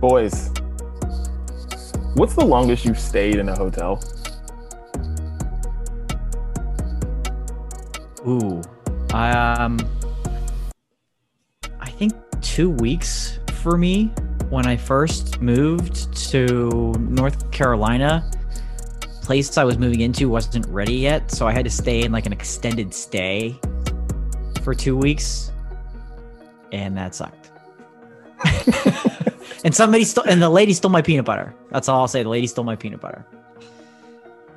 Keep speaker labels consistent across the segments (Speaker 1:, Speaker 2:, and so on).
Speaker 1: Boys, what's the longest you've stayed in a hotel?
Speaker 2: Ooh, um, I think two weeks for me when I first moved to North Carolina. Place I was moving into wasn't ready yet, so I had to stay in like an extended stay for two weeks, and that sucked. and somebody stole, and the lady stole my peanut butter. That's all I'll say. The lady stole my peanut butter.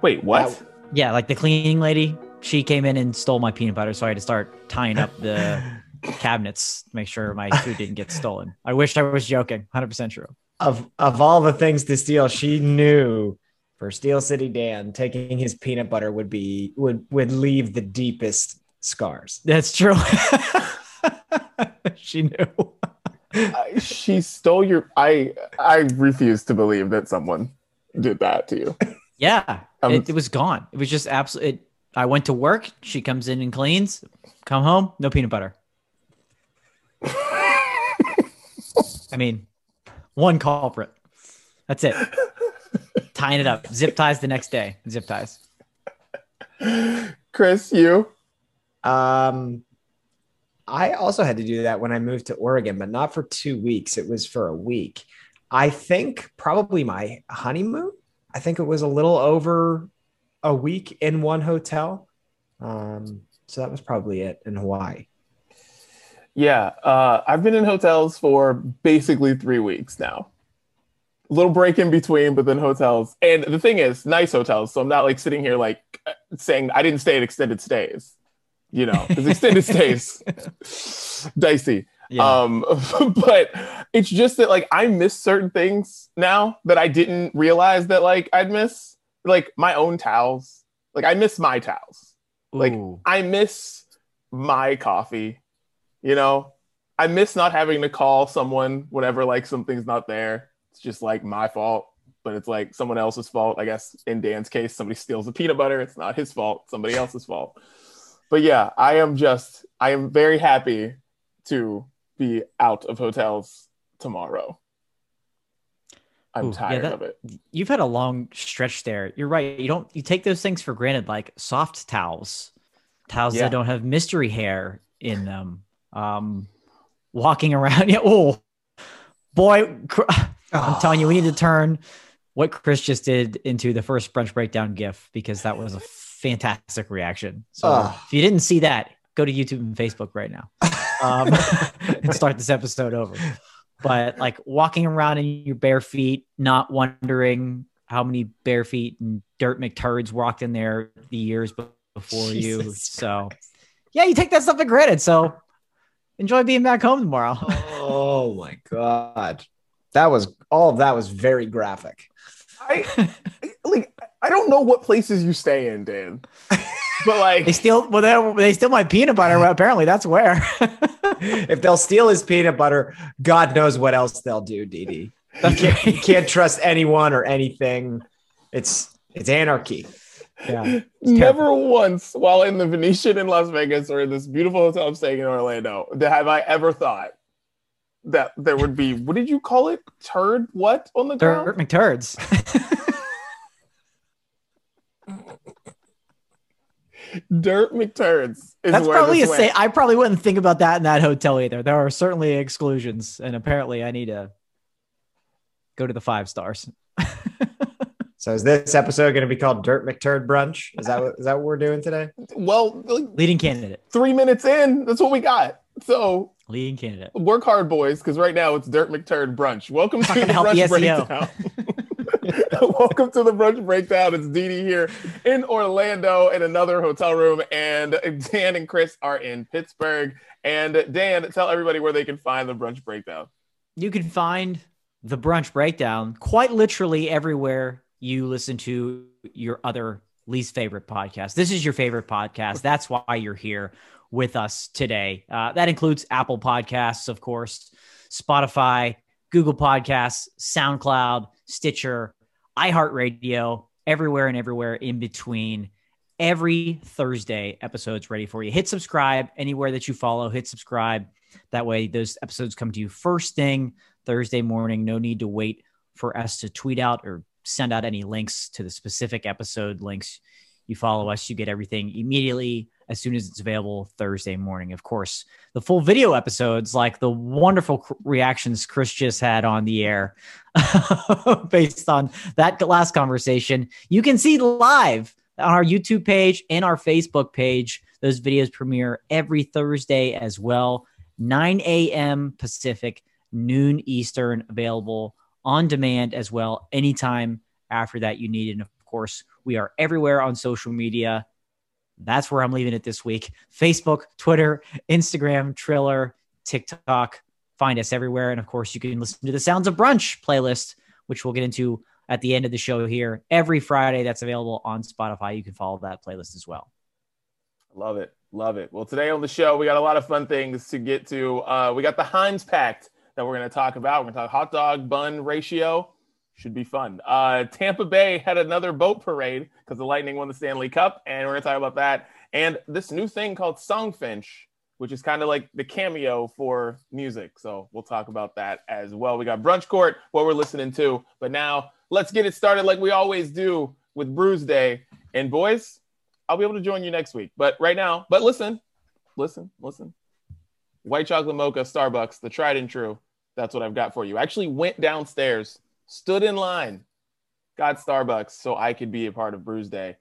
Speaker 1: Wait, what?
Speaker 2: Yeah, like the cleaning lady, she came in and stole my peanut butter, so I had to start tying up the cabinets to make sure my food didn't get stolen. I wish I was joking. 100% true.
Speaker 3: Of of all the things to steal, she knew for Steel City Dan, taking his peanut butter would be would would leave the deepest scars.
Speaker 2: That's true. she knew.
Speaker 1: I- she stole your. I I refuse to believe that someone did that to you.
Speaker 2: Yeah,
Speaker 1: Um,
Speaker 2: it, it was gone. It was just absolute. It, I went to work. She comes in and cleans. Come home, no peanut butter. I mean, one culprit. That's it. Tying it up. Zip ties the next day. Zip ties.
Speaker 1: Chris, you.
Speaker 3: Um, I also had to do that when I moved to Oregon, but not for two weeks. It was for a week. I think probably my honeymoon. I think it was a little over a week in one hotel. Um, so that was probably it in Hawaii.
Speaker 1: Yeah, uh, I've been in hotels for basically three weeks now. A little break in between, but then hotels. And the thing is, nice hotels. So I'm not like sitting here like uh, saying I didn't stay at extended stays. You know, because extended stays dicey.
Speaker 2: Yeah.
Speaker 1: Um, but it's just that like I miss certain things now that I didn't realize that like I'd miss. Like my own towels. Like I miss my towels. like,
Speaker 2: Ooh.
Speaker 1: I miss my coffee. You know, I miss not having to call someone whenever like something's not there. It's just like my fault, but it's like someone else's fault. I guess in Dan's case, somebody steals the peanut butter. It's not his fault, somebody else's fault. But yeah, I am just, I am very happy to be out of hotels tomorrow. I'm
Speaker 2: Ooh, yeah,
Speaker 1: tired
Speaker 2: that-
Speaker 1: of it.
Speaker 2: You've had a long stretch there. You're right. You don't you take those things for granted, like soft towels, towels
Speaker 1: Yeah.
Speaker 2: that don't have mystery hair in them. Um, walking around. Yeah. Oh, boy, I'm telling you, we need to turn what Chris just did into the first brunch breakdown gif because that was a fantastic reaction. So
Speaker 3: Oh.
Speaker 2: if you didn't see that, go to YouTube and Facebook right now um, and start this episode over. But like walking around in your bare feet, not wondering how many bare feet and dirt McTurds walked in there the years be- before you.
Speaker 3: Jesus
Speaker 2: So yeah, you take that stuff for granted. So enjoy being back home tomorrow.
Speaker 3: Oh my god, that was all of that was very graphic.
Speaker 1: I like, I don't know what places you stay in, Dan, but like,
Speaker 2: They steal well, they, they steal my peanut butter. Apparently, that's where.
Speaker 3: if they'll steal his peanut butter, God knows what else they'll do, Didi. You can't, you can't trust anyone or anything. It's it's anarchy.
Speaker 2: yeah.
Speaker 1: Never once while in the Venetian in Las Vegas or in this beautiful hotel I'm staying in Orlando have I ever thought that there would be what did you call it? Turd what on the
Speaker 2: Dirt
Speaker 1: ground?
Speaker 2: McTurds.
Speaker 1: Dirt McTurds is
Speaker 2: That's
Speaker 1: where
Speaker 2: probably a
Speaker 1: this
Speaker 2: say. I probably wouldn't think about that in that hotel either. There are certainly exclusions, and apparently, I need to go to the five stars.
Speaker 3: So is this episode going to be called Dirt McTurd Brunch? Is that what, is that what we're doing today?
Speaker 1: Well, like,
Speaker 2: Leading candidate.
Speaker 1: three minutes in, that's what we got. So
Speaker 2: Leading candidate.
Speaker 1: work hard, boys, because right now it's Dirt McTurd brunch. Welcome to the brunch
Speaker 2: the
Speaker 1: breakdown. Welcome to the brunch breakdown. It's Dee Dee here in Orlando in another hotel room, and Dan and Chris are in Pittsburgh. And Dan, tell everybody where they can find the brunch breakdown.
Speaker 2: You can find the brunch breakdown quite literally everywhere you listen to your other least favorite podcast. This is your favorite podcast. That's why you're here with us today. Uh, that includes Apple Podcasts, of course, Spotify, Google Podcasts, SoundCloud, Stitcher, iHeartRadio, everywhere and everywhere in between. Every Thursday, episodes ready for you. Hit subscribe anywhere that you follow. Hit subscribe. That way, those episodes come to you first thing Thursday morning. No need to wait for us to tweet out or send out any links to the specific episode links. You follow us, you get everything immediately as soon as it's available Thursday morning. Of course, the full video episodes, like the wonderful reactions Chris just had on the air based on that last conversation, you can see live on our YouTube page and our Facebook page. Those videos premiere every Thursday as well, 9 a.m. Pacific, noon Eastern, available on demand as well, anytime after that you need. It. And of course, we are everywhere on social media. That's where I'm leaving it this week Facebook, Twitter, Instagram, Triller, TikTok. Find us everywhere. And of course, you can listen to the Sounds of Brunch playlist, which we'll get into at the end of the show here every Friday. That's available on Spotify. You can follow that playlist as well.
Speaker 1: Love it. Love it. Well, today on the show, we got a lot of fun things to get to. Uh, we got the Heinz Pact that we're going to talk about. We're going to talk hot dog bun ratio. Should be fun. Uh, Tampa Bay had another boat parade because the Lightning won the Stanley Cup, and we're going to talk about that. And this new thing called Songfinch, which is kind of like the cameo for music. So we'll talk about that as well. We got Brunch Court, what we're listening to. But now let's get it started like we always do with Brews Day. And boys, I'll be able to join you next week. But right now, but listen, listen, listen. White chocolate mocha, Starbucks, the tried and true. That's what I've got for you. I actually went downstairs, stood in line, got Starbucks so I could be a part of Brews Day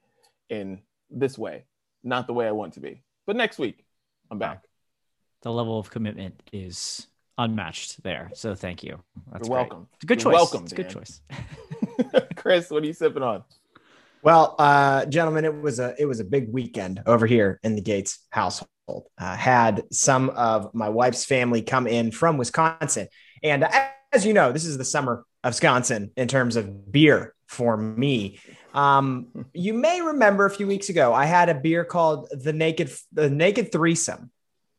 Speaker 1: in this way, not the way I want to be. But next week, I'm back.
Speaker 2: The level of commitment is unmatched there. So thank you.
Speaker 1: That's You're welcome.
Speaker 2: It's a good
Speaker 1: You're
Speaker 2: choice.
Speaker 1: Welcome.
Speaker 2: It's a good choice.
Speaker 1: Chris, what are you sipping on?
Speaker 3: Well, uh, gentlemen, it was a it was a big weekend over here in the Gates household. Uh, had some of my wife's family come in from Wisconsin, and as you know, this is the summer of Wisconsin in terms of beer for me. Um, you may remember a few weeks ago, I had a beer called the Naked the Naked Threesome,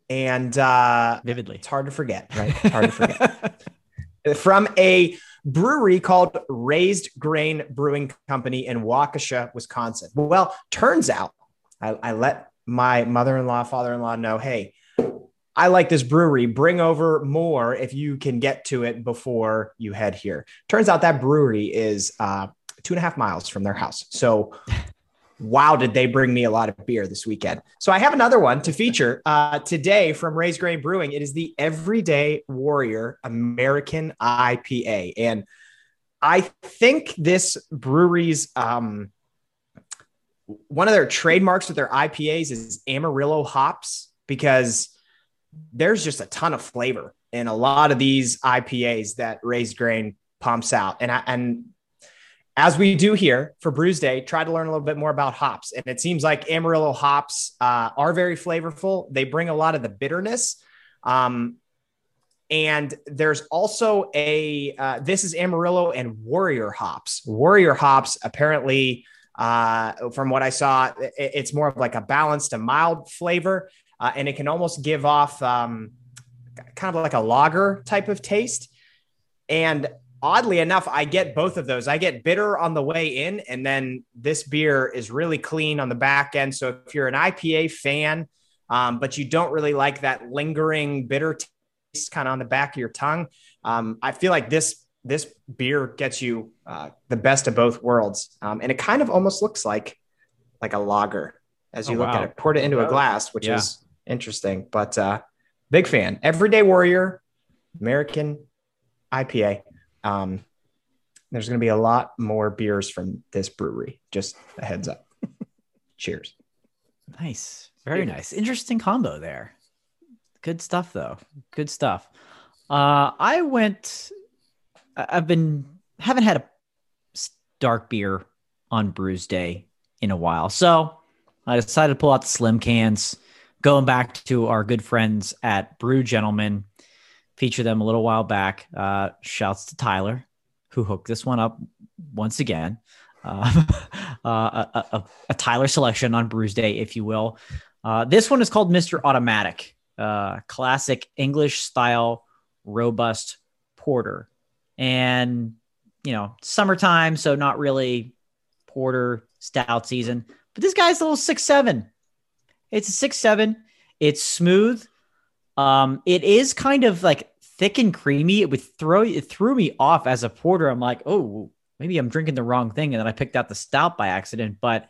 Speaker 3: and uh,
Speaker 2: vividly,
Speaker 3: it's hard to forget, right? hard to forget. From a brewery called Raised Grain Brewing Company in Waukesha, Wisconsin. Well, turns out I, I let my mother-in-law, father-in-law know, hey, I like this brewery. Bring over more if you can get to it before you head here. Turns out that brewery is uh, two and a half miles from their house. So, wow, did they bring me a lot of beer this weekend? So, I have another one to feature uh, today from Raised Grain Brewing. It is the Everyday Warrior American IPA. And I think this brewery's um, one of their trademarks with their IPAs is Amarillo hops because there's just a ton of flavor in a lot of these IPAs that Raised Grain pumps out. And I, and as we do here for Brews Day, try to learn a little bit more about hops. And it seems like Amarillo hops uh, are very flavorful. They bring a lot of the bitterness. Um, and there's also a uh, this is Amarillo and Warrior hops. Warrior hops apparently, uh, from what I saw, it, it's more of like a balanced, a mild flavor uh, and it can almost give off um, kind of like a lager type of taste. And oddly enough, I get both of those. I get bitter on the way in, and then this beer is really clean on the back end. So if you're an IPA fan, um, but you don't really like that lingering bitter taste kind of on the back of your tongue, um, I feel like this this beer gets you uh, the best of both worlds, um, and it kind of almost looks like like a lager as you oh, look wow. at it. Poured it into a glass, which yeah. is interesting. But uh, big fan. Everyday Warrior, American IPA. Um, there's going to be a lot more beers from this brewery. Just a heads up. Cheers.
Speaker 2: Nice. Very nice. Interesting combo there. Good stuff, though. Good stuff. Uh, I went, I've been, haven't had a dark beer on Brews Day in a while. So I decided to pull out the slim cans going back to our good friends at Brew Gentlemen, feature them a little while back. Uh, shouts to Tyler, who hooked this one up once again. Uh, uh, a, a, a, Tyler selection on Brews Day, if you will. Uh, this one is called Mr. Automatic, uh, classic English style robust porter. And, you know, summertime, so not really porter stout season. But this guy's a little six seven it's a six seven. It's smooth. Um, it is kind of like thick and creamy. It would throw it threw me off as a porter. I'm like, oh, maybe I'm drinking the wrong thing, and then I picked out the stout by accident. But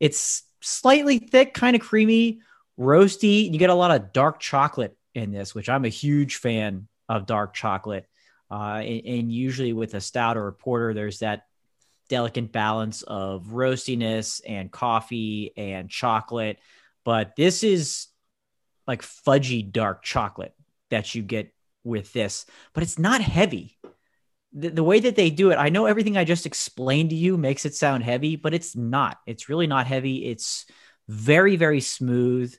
Speaker 2: it's slightly thick, kind of creamy, roasty. You get a lot of dark chocolate in this, which I'm a huge fan of dark chocolate. Uh, and, and usually with a stout or a porter, there's that delicate balance of roastiness and coffee and chocolate. But this is like fudgy dark chocolate that you get with this, but it's not heavy. The, the, way that they do it, I know everything I just explained to you makes it sound heavy, but it's not. It's really not heavy. It's very, very smooth.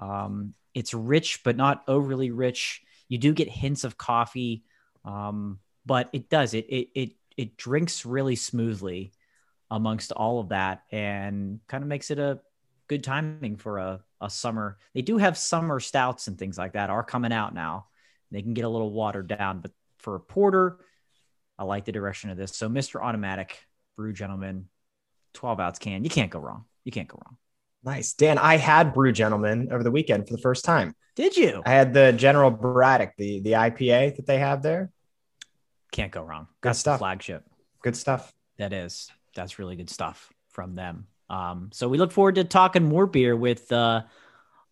Speaker 2: Um, it's rich, but not overly rich. You do get hints of coffee, um, but it does it it it it drinks really smoothly amongst all of that, and kind of makes it a good timing for a a summer. They do have summer stouts and things like that are coming out now. They can get a little watered down, but for a porter, I like the direction of this. So, Mr. Automatic Brew Gentlemen, 12 ounce can. You can't go wrong. You can't go wrong.
Speaker 3: Nice. Dan, I had Brew Gentlemen over the weekend for the first time.
Speaker 2: Did you?
Speaker 3: I had the General Braddock, the the IPA that they have there.
Speaker 2: Can't go wrong.
Speaker 3: Good
Speaker 2: That's
Speaker 3: stuff.
Speaker 2: flagship.
Speaker 3: Good stuff.
Speaker 2: That is. That's really good stuff from them. Um, so we look forward to talking more beer with uh,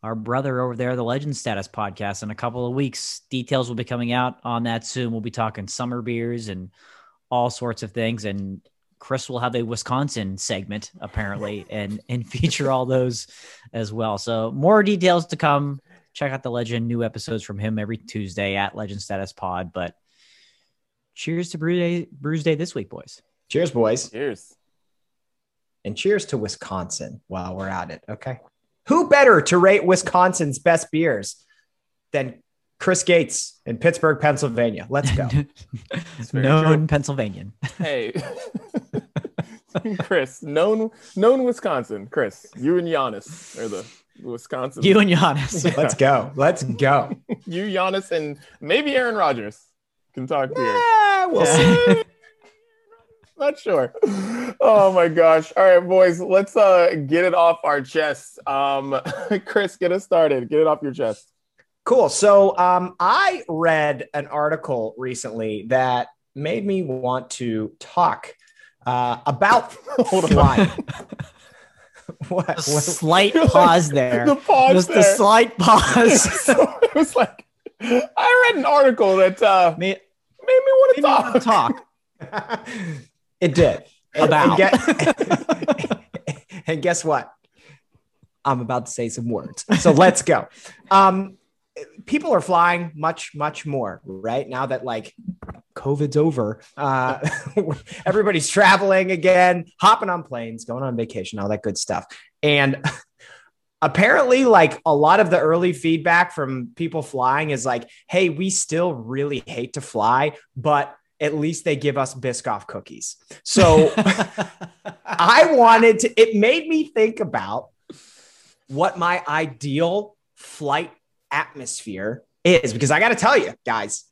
Speaker 2: our brother over there, the Legend Status podcast, in a couple of weeks. Details will be coming out on that soon. We'll be talking summer beers and all sorts of things. And Chris will have a Wisconsin segment apparently and and feature all those as well. So more details to come. Check out the Legend new episodes from him every Tuesday at Legend Status Pod. But cheers to Brew Day, Brews Day this week, boys.
Speaker 3: Cheers, boys.
Speaker 1: Cheers.
Speaker 3: And cheers to Wisconsin while we're at it. Okay. Who better to rate Wisconsin's best beers than Chris Gates in Pittsburgh, Pennsylvania? Let's go.
Speaker 1: very
Speaker 2: Known
Speaker 1: true.
Speaker 2: Pennsylvanian.
Speaker 1: Hey, Chris, known known Wisconsin. Chris, you and Giannis are the Wisconsin.
Speaker 2: You and Giannis.
Speaker 3: Let's go. Let's go.
Speaker 1: you, Giannis, and maybe Aaron Rodgers can talk beer.
Speaker 3: Yeah, we'll
Speaker 2: Yeah.
Speaker 3: see.
Speaker 1: Not sure. Oh my gosh. All right, boys, let's uh get it off our chest. Um Chris, get us started. Get it off your chest.
Speaker 3: Cool. So um, I read an article recently that made me want to talk uh, about
Speaker 1: Hold on.
Speaker 3: flying. what?
Speaker 2: A
Speaker 3: what-
Speaker 2: slight
Speaker 1: You're like-
Speaker 2: pause there.
Speaker 1: The pause
Speaker 2: Just a slight pause.
Speaker 1: so it was like I read an article that uh
Speaker 2: May-
Speaker 1: made me want to
Speaker 2: maybe we
Speaker 1: talk.
Speaker 2: wanna talk.
Speaker 3: It did. And-
Speaker 2: About.
Speaker 3: And, get- and guess what? I'm about to say some words. So let's go. Um, people are flying much, much more right now that like COVID's over. Uh, everybody's traveling again, hopping on planes, going on vacation, all that good stuff. And apparently, like a lot of the early feedback from people flying is like, hey, we still really hate to fly, but at least they give us Biscoff cookies. So I wanted to, it made me think about what my ideal flight atmosphere is because I got to tell you, guys,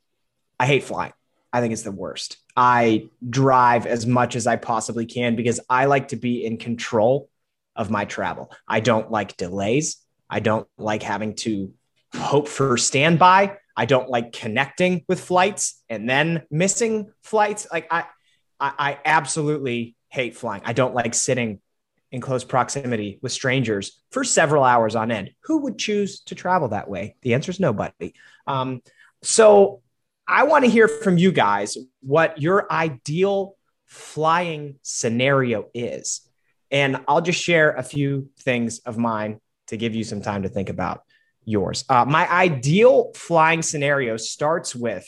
Speaker 3: I hate flying. I think it's the worst. I drive as much as I possibly can because I like to be in control of my travel. I don't like delays. I don't like having to hope for standby. I don't like connecting with flights and then missing flights. Like I, I, I absolutely hate flying. I don't like sitting in close proximity with strangers for several hours on end. Who would choose to travel that way? The answer is nobody. Um, so I want to hear from you guys what your ideal flying scenario is. And I'll just share a few things of mine to give you some time to think about yours. Uh, my ideal flying scenario starts with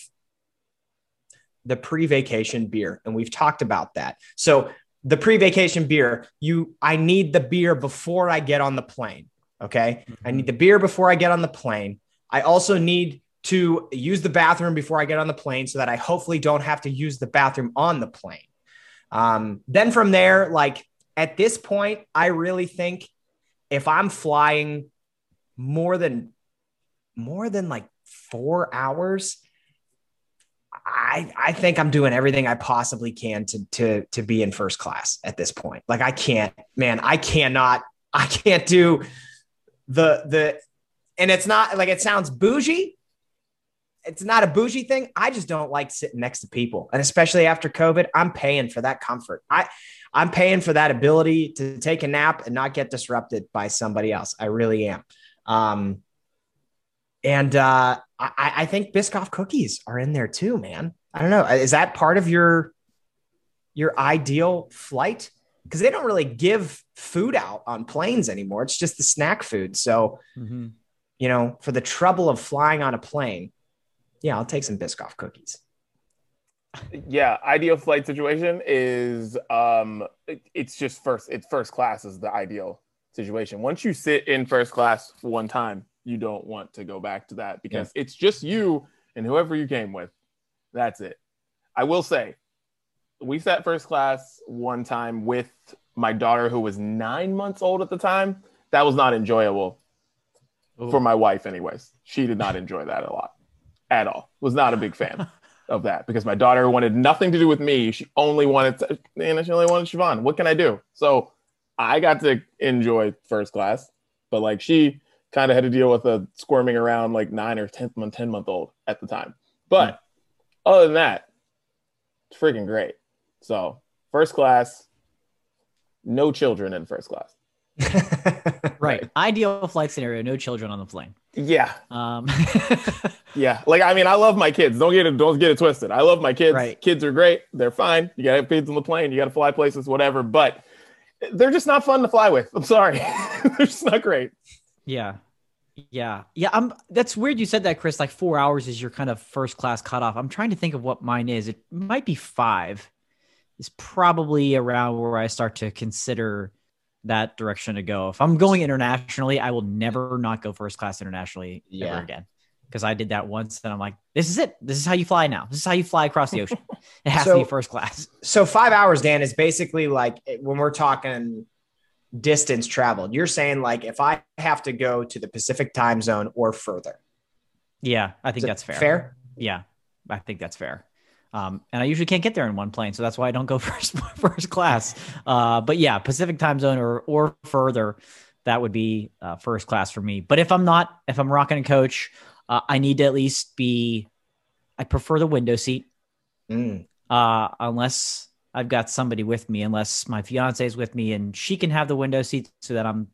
Speaker 3: the pre vacation beer. And we've talked about that. So, the pre vacation beer, you, I need the beer before I get on the plane. Okay. I need the beer before I get on the plane. I also need to use the bathroom before I get on the plane so that I hopefully don't have to use the bathroom on the plane. Um, then from there, like at this point, I really think if I'm flying more than more than like four hours, I I think I'm doing everything I possibly can to to to be in first class at this point. Like I can't, man, I cannot, I can't do the the and it's not like it sounds bougie, it's not a bougie thing. I just don't like sitting next to people. And especially after COVID, I'm paying for that comfort. I I'm paying for that ability to take a nap and not get disrupted by somebody else. I really am. Um, and uh, I, I think Biscoff cookies are in there too, man. I don't know. Is that part of your your ideal flight? Because they don't really give food out on planes anymore. It's just the snack food. So, mm-hmm. you know, for the trouble of flying on a plane, yeah, I'll take some Biscoff cookies.
Speaker 1: Yeah, ideal flight situation is um it, it's just first it's first class is the ideal situation. Once you sit in first class one time, you don't want to go back to that because yeah. it's just you and whoever you came with. That's it. I will say, we sat first class one time with my daughter who was nine months old at the time. That was not enjoyable Ooh. for my wife, anyways. She did not enjoy that a lot at all. Was not a big fan of that because my daughter wanted nothing to do with me. She only wanted to, and she only wanted Siobhan. What can I do? So I got to enjoy first class, but like she kind of had to deal with a squirming around like nine or 10 month, 10 month old at the time. But mm-hmm. other than that, it's freaking great. So first class, no children in first class.
Speaker 2: right. Ideal flight scenario, no children on the plane.
Speaker 1: Yeah. Um Yeah. Like I mean, I love my kids. Don't get it don't get it twisted. I love my kids. Right. Kids are great. They're fine. You gotta have kids on the plane, you gotta fly places, whatever. But they're just not fun to fly with. I'm sorry. they're just not great.
Speaker 2: Yeah. Yeah. Yeah. I'm that's weird you said that, Chris. Like four hours is your kind of first class cutoff. I'm trying to think of what mine is. It might be five. Is probably around where I start to consider that direction to go. If I'm going internationally, I will never not go first class internationally yeah. ever again. Because I did that once and I'm like, this is it. This is how you fly now. This is how you fly across the ocean. It has so, to be first class.
Speaker 3: So five hours, Dan, is basically like when we're talking distance traveled. You're saying like if I have to go to the Pacific time zone or further.
Speaker 2: Yeah, I think that's fair.
Speaker 3: Fair?
Speaker 2: Yeah, I think that's fair. Um, and I usually can't get there in one plane, so that's why I don't go first first class. Uh, but yeah, Pacific time zone or or further, that would be uh, first class for me. But if I'm not, if I'm rocking a coach, uh, I need to at least be. I prefer the window seat, mm. Uh, unless I've got somebody with me, unless my fiance is with me and she can have the window seat so that I'm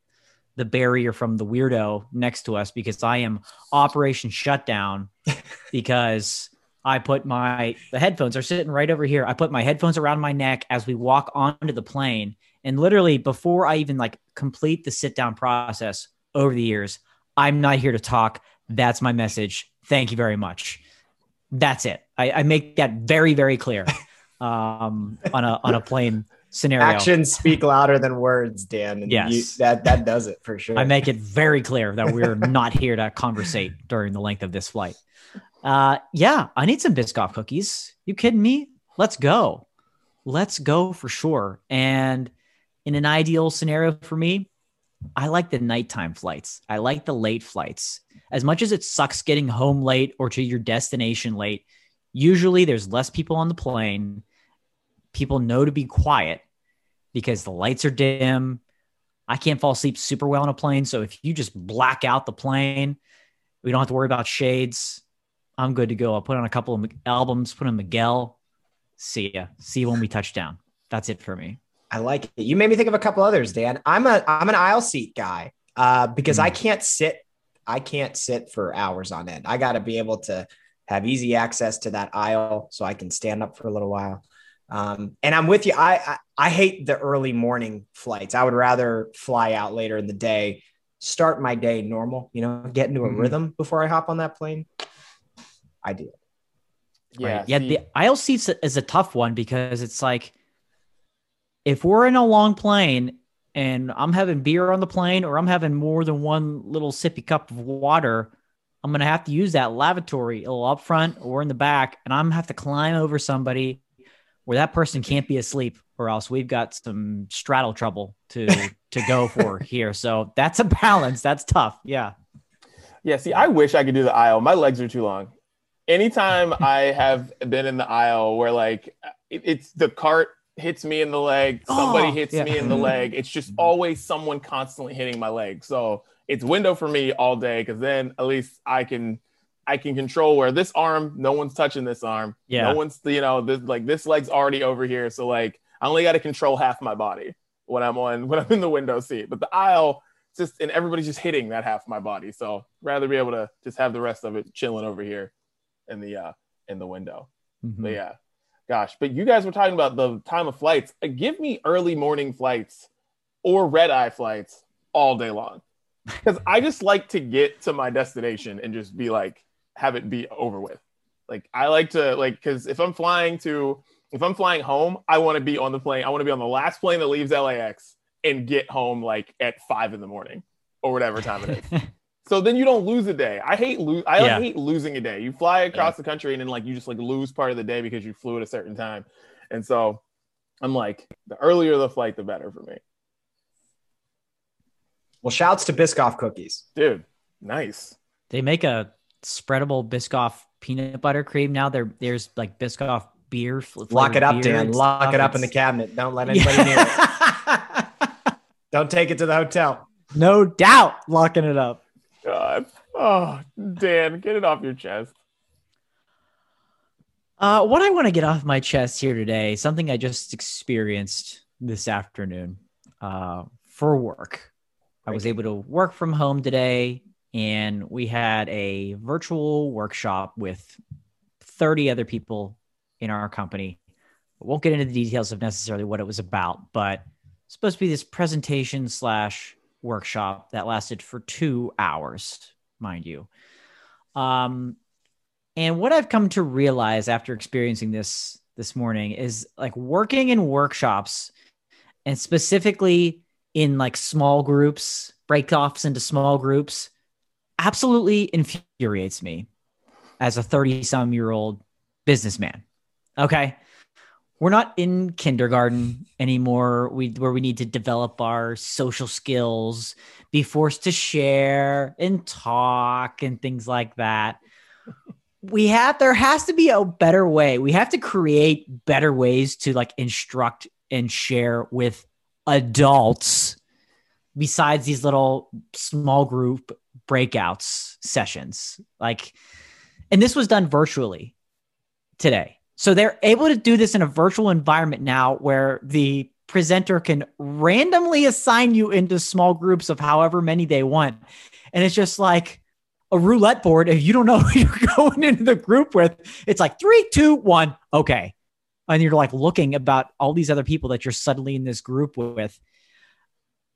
Speaker 2: the barrier from the weirdo next to us because I am operation shutdown because I put my the headphones are sitting right over here. I put my headphones around my neck as we walk onto the plane and literally before I even like complete the sit down process over the years, I'm not here to talk. That's my message. Thank you very much. That's it. I, I make that very, very clear um, on a on a plane scenario.
Speaker 3: Actions speak louder than words, Dan.
Speaker 2: And yes,
Speaker 3: you, that that does it for sure.
Speaker 2: I make it very clear that we're not here to conversate during the length of this flight. Uh, yeah, I need some Biscoff cookies. You kidding me? Let's go. Let's go for sure. And in an ideal scenario for me, I like the nighttime flights. I like the late flights. As much as it sucks getting home late or to your destination late, usually there's less people on the plane people know to be quiet because the lights are dim. I can't fall asleep super well on a plane. So if you just black out the plane, we don't have to worry about shades. I'm good to go. I'll put on a couple of albums, put on Miguel. See ya. See you when we touch down. That's it for me.
Speaker 3: I like it. You made me think of a couple others, Dan. I'm a I'm an aisle seat guy uh, because mm. I can't sit. I can't sit for hours on end. I got to be able to have easy access to that aisle so I can stand up for a little while. Um, and I'm with you. I, I, I hate the early morning flights. I would rather fly out later in the day, start my day normal. You know, get into a mm-hmm. rhythm before I hop on that plane. Ideal.
Speaker 2: Yeah, right. yeah. The aisle seats is a tough one because it's like if we're in a long plane and I'm having beer on the plane or I'm having more than one little sippy cup of water, I'm gonna have to use that lavatory a little up front or in the back, and I'm gonna have to climb over somebody where that person can't be asleep or else we've got some straddle trouble to to go for here. So that's a balance. That's tough. Yeah.
Speaker 1: Yeah. See, I wish I could do the aisle. My legs are too long. Anytime I have been in the aisle where like it's the cart hits me in the leg, somebody oh, hits yeah. me in the leg. It's just always someone constantly hitting my leg. So it's window for me all day because then at least I can I can control where this arm, no one's touching this arm.
Speaker 2: Yeah.
Speaker 1: No one's, you know, this like this leg's already over here. So like I only got to control half my body when I'm on when I'm in the window seat. But the aisle, just and everybody's just hitting that half my body. So rather be able to just have the rest of it chilling over here in the uh in the window.
Speaker 2: Mhm.
Speaker 1: But yeah, gosh. But you guys were talking about the time of flights. Uh, Give me early morning flights or red eye flights all day long. Because I just like to get to my destination and just be like, have it be over with. Like I like to like because if I'm flying to if I'm flying home, I want to be on the plane. I want to be on the last plane that leaves LAX and get home like at five in the morning or whatever time it is. So then you don't lose a day. I hate lose. I
Speaker 2: Yeah.
Speaker 1: hate losing a day. You fly across the country and then like you just like lose part of the day because you flew at a certain time. And so I'm like, the earlier the flight, the better for me,
Speaker 3: Well, shouts to Biscoff cookies.
Speaker 1: dude. Nice.
Speaker 2: They make a spreadable Biscoff peanut butter cream now. There, there's like Biscoff beer.
Speaker 3: Lock it up, Dan. Lock
Speaker 2: stuff.
Speaker 3: it up in the cabinet. Don't let anybody near it. Don't take it to the hotel.
Speaker 2: no doubt, locking it up.
Speaker 1: Oh, Dan, get it off your chest.
Speaker 2: Uh, what I want to get off my chest here today, something I just experienced this afternoon uh, for work. I was able to work from home today, and we had a virtual workshop with 30 other people in our company. I won't get into the details of necessarily what it was about, but it's supposed to be this presentation slash workshop that lasted for two hours, mind you. Um, and what I've come to realize after experiencing this this morning is like working in workshops and specifically in like small groups, break offs into small groups, absolutely infuriates me as a 30 some year old businessman. Okay. We're not in kindergarten anymore. We where we need to develop our social skills, be forced to share and talk and things like that. We have there has to be a better way. We have to create better ways to like instruct and share with adults besides these little small group breakouts sessions. Like and this was done virtually today so they're able to do this in a virtual environment now where the presenter can randomly assign you into small groups of however many they want. And it's just like a roulette board. If you don't know who you're going into the group with it's like three two one okay. And you're like looking about all these other people that you're suddenly in this group with.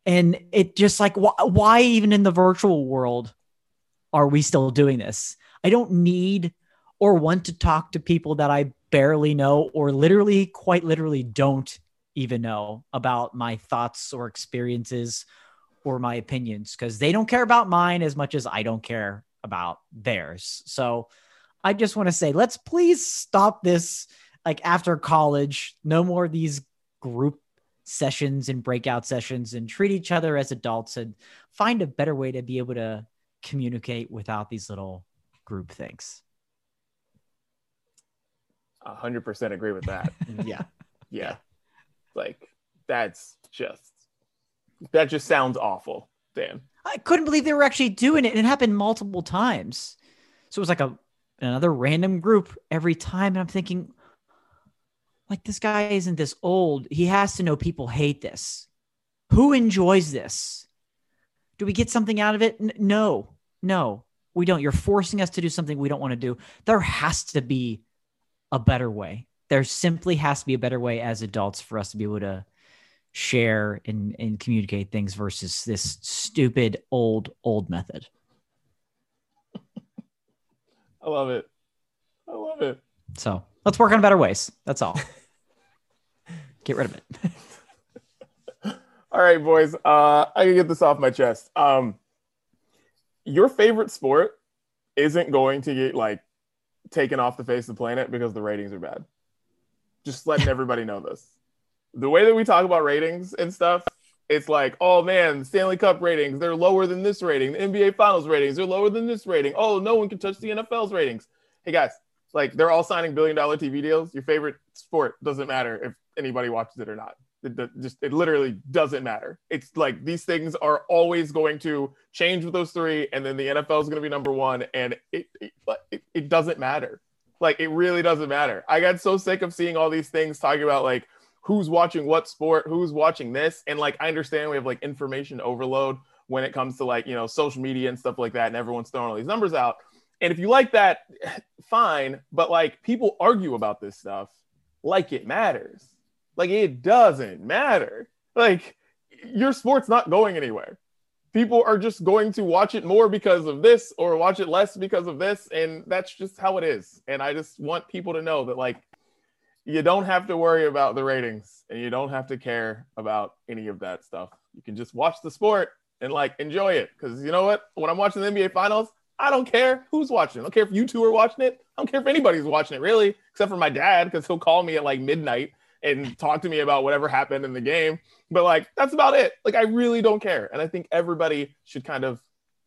Speaker 2: And it just like wh- why even in the virtual world are we still doing this? I don't need or want to talk to people that i barely know or literally quite literally don't even know about my thoughts or experiences or my opinions because they don't care about mine as much as I don't care about theirs. So I just want to say, let's please stop this. Like after college, no more of these group sessions and breakout sessions and treat each other as adults and find a better way to be able to communicate without these little group things.
Speaker 1: A hundred percent agree with that.
Speaker 3: Yeah.
Speaker 1: Yeah. Like that's just that just sounds awful, Dan.
Speaker 2: I couldn't believe they were actually doing it. And it happened multiple times. So it was like a another random group every time. And I'm thinking, like, this guy isn't this old. He has to know people hate this. Who enjoys this? Do we get something out of it? N- no, no, we don't. You're forcing us to do something we don't want to do. There has to be a better way. There simply has to be a better way as adults for us to be able to share and, and communicate things versus this stupid old old method
Speaker 1: I love it. I love it.
Speaker 2: so let's work on better ways that's all get rid of it
Speaker 1: All right, boys. Uh, I can get this off my chest. Um, your favorite sport isn't going to get like taken off the face of the planet because the ratings are bad. Just letting everybody know this. The way that we talk about ratings and stuff, it's like, oh man, Stanley Cup ratings, they're lower than this rating. The NBA Finals ratings, they're lower than this rating. Oh, no one can touch the NFL's ratings. Hey guys, like they're all signing billion dollar TV deals. Your favorite sport doesn't matter if anybody watches it or not. It, just it literally doesn't matter. It's like these things are always going to change with those three, and then the NFL is going to be number one, and it it, it it doesn't matter. Like it really doesn't matter. I got so sick of seeing all these things talking about like who's watching what sport, who's watching this, and like I understand we have like information overload when it comes to like you know social media and stuff like that, and everyone's throwing all these numbers out. And if you like that, fine. But like people argue about this stuff like it matters. Like it doesn't matter. Like your sport's not going anywhere. People are just going to watch it more because of this or watch it less because of this. And that's just how it is. And I just want people to know that, like, you don't have to worry about the ratings and you don't have to care about any of that stuff. You can just watch the sport and like enjoy it. Because you know what? When I'm watching the NBA finals, I don't care who's watching. I don't care if you two are watching it. I don't care if anybody's watching it really, except for my dad, because he'll call me at like midnight and talk to me about whatever happened in the game. But like that's about it. Like I really don't care. And I think everybody should kind of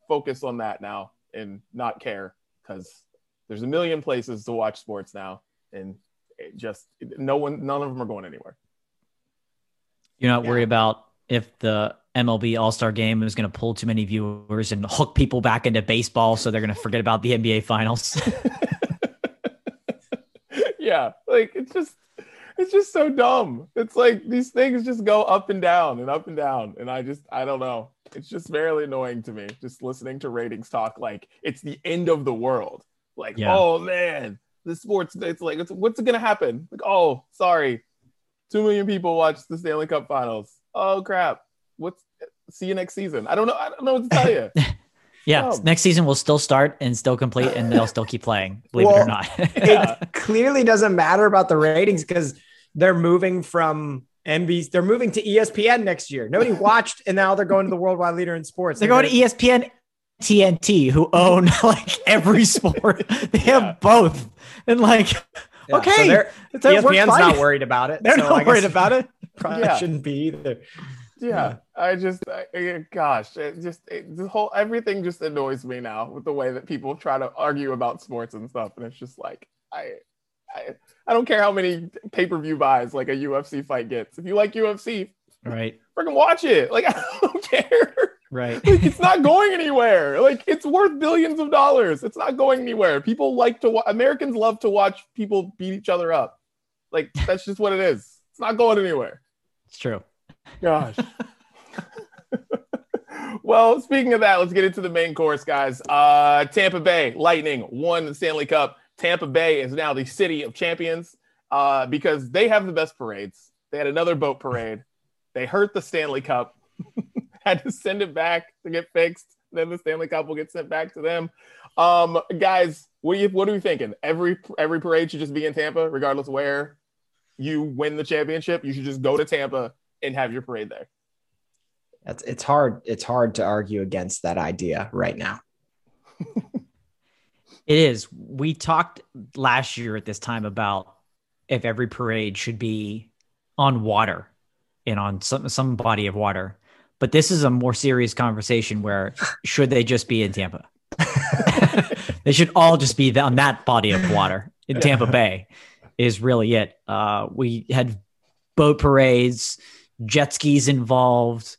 Speaker 1: focus on that now and not care because there's a million places to watch sports now and just no one none of them are going anywhere.
Speaker 2: You're not yeah. worried about if the MLB All Star Game is going to pull too many viewers and hook people back into baseball, so they're going to forget about the NBA Finals.
Speaker 1: yeah, like it's just it's just so dumb. It's like these things just go up and down and up and down, and I just I don't know. It's just very annoying to me just listening to ratings talk like it's the end of the world. Like, yeah. oh man, the sports. It's like it's, what's going to happen? Like, oh, sorry, two million people watched the Stanley Cup Finals. Oh crap what's see you next season. I don't know. I don't know what to tell you.
Speaker 2: yeah, um, next season will still start and still complete, and they'll still keep playing. Believe well, it or not.
Speaker 3: it clearly doesn't matter about the ratings because they're moving from NBC. They're moving to ESPN next year. Nobody watched, and now they're going to the worldwide leader in sports.
Speaker 2: They're, they're going to ESPN. TNT, who own like every sport, they have yeah. both, and like, yeah, okay,
Speaker 3: so ESPN's not worried about it.
Speaker 2: They're so not worried about it.
Speaker 3: Probably yeah. shouldn't be either
Speaker 1: yeah, I just, I, gosh, it just it, the whole everything just annoys me now with the way that people try to argue about sports and stuff, and it's just like I, I, I don't care how many pay per view buys like a UFC fight gets. If you like UFC,
Speaker 2: right,
Speaker 1: freaking watch it. Like I don't care.
Speaker 2: Right.
Speaker 1: like, it's not going anywhere. Like it's worth billions of dollars. It's not going anywhere. People like to wa- Americans love to watch people beat each other up. Like that's just what it is. It's not going anywhere.
Speaker 2: It's true.
Speaker 1: Gosh. well, speaking of that, let's get into the main course, guys. Uh, Tampa Bay Lightning won the Stanley Cup. Tampa Bay is now the city of champions uh, because they have the best parades. They had another boat parade. They hurt the Stanley Cup, had to send it back to get fixed. Then the Stanley Cup will get sent back to them. Um, guys, what are you what are we thinking? Every every parade should just be in Tampa, regardless of where you win the championship. You should just go to Tampa and have your parade there.
Speaker 3: That's it's hard. It's hard to argue against that idea right now.
Speaker 2: it is. We talked last year at this time about if every parade should be on water and on some some body of water. But this is a more serious conversation where should they just be in Tampa? they should all just be on that body of water in Tampa Bay is really it. Uh, we had boat parades, jet skis involved.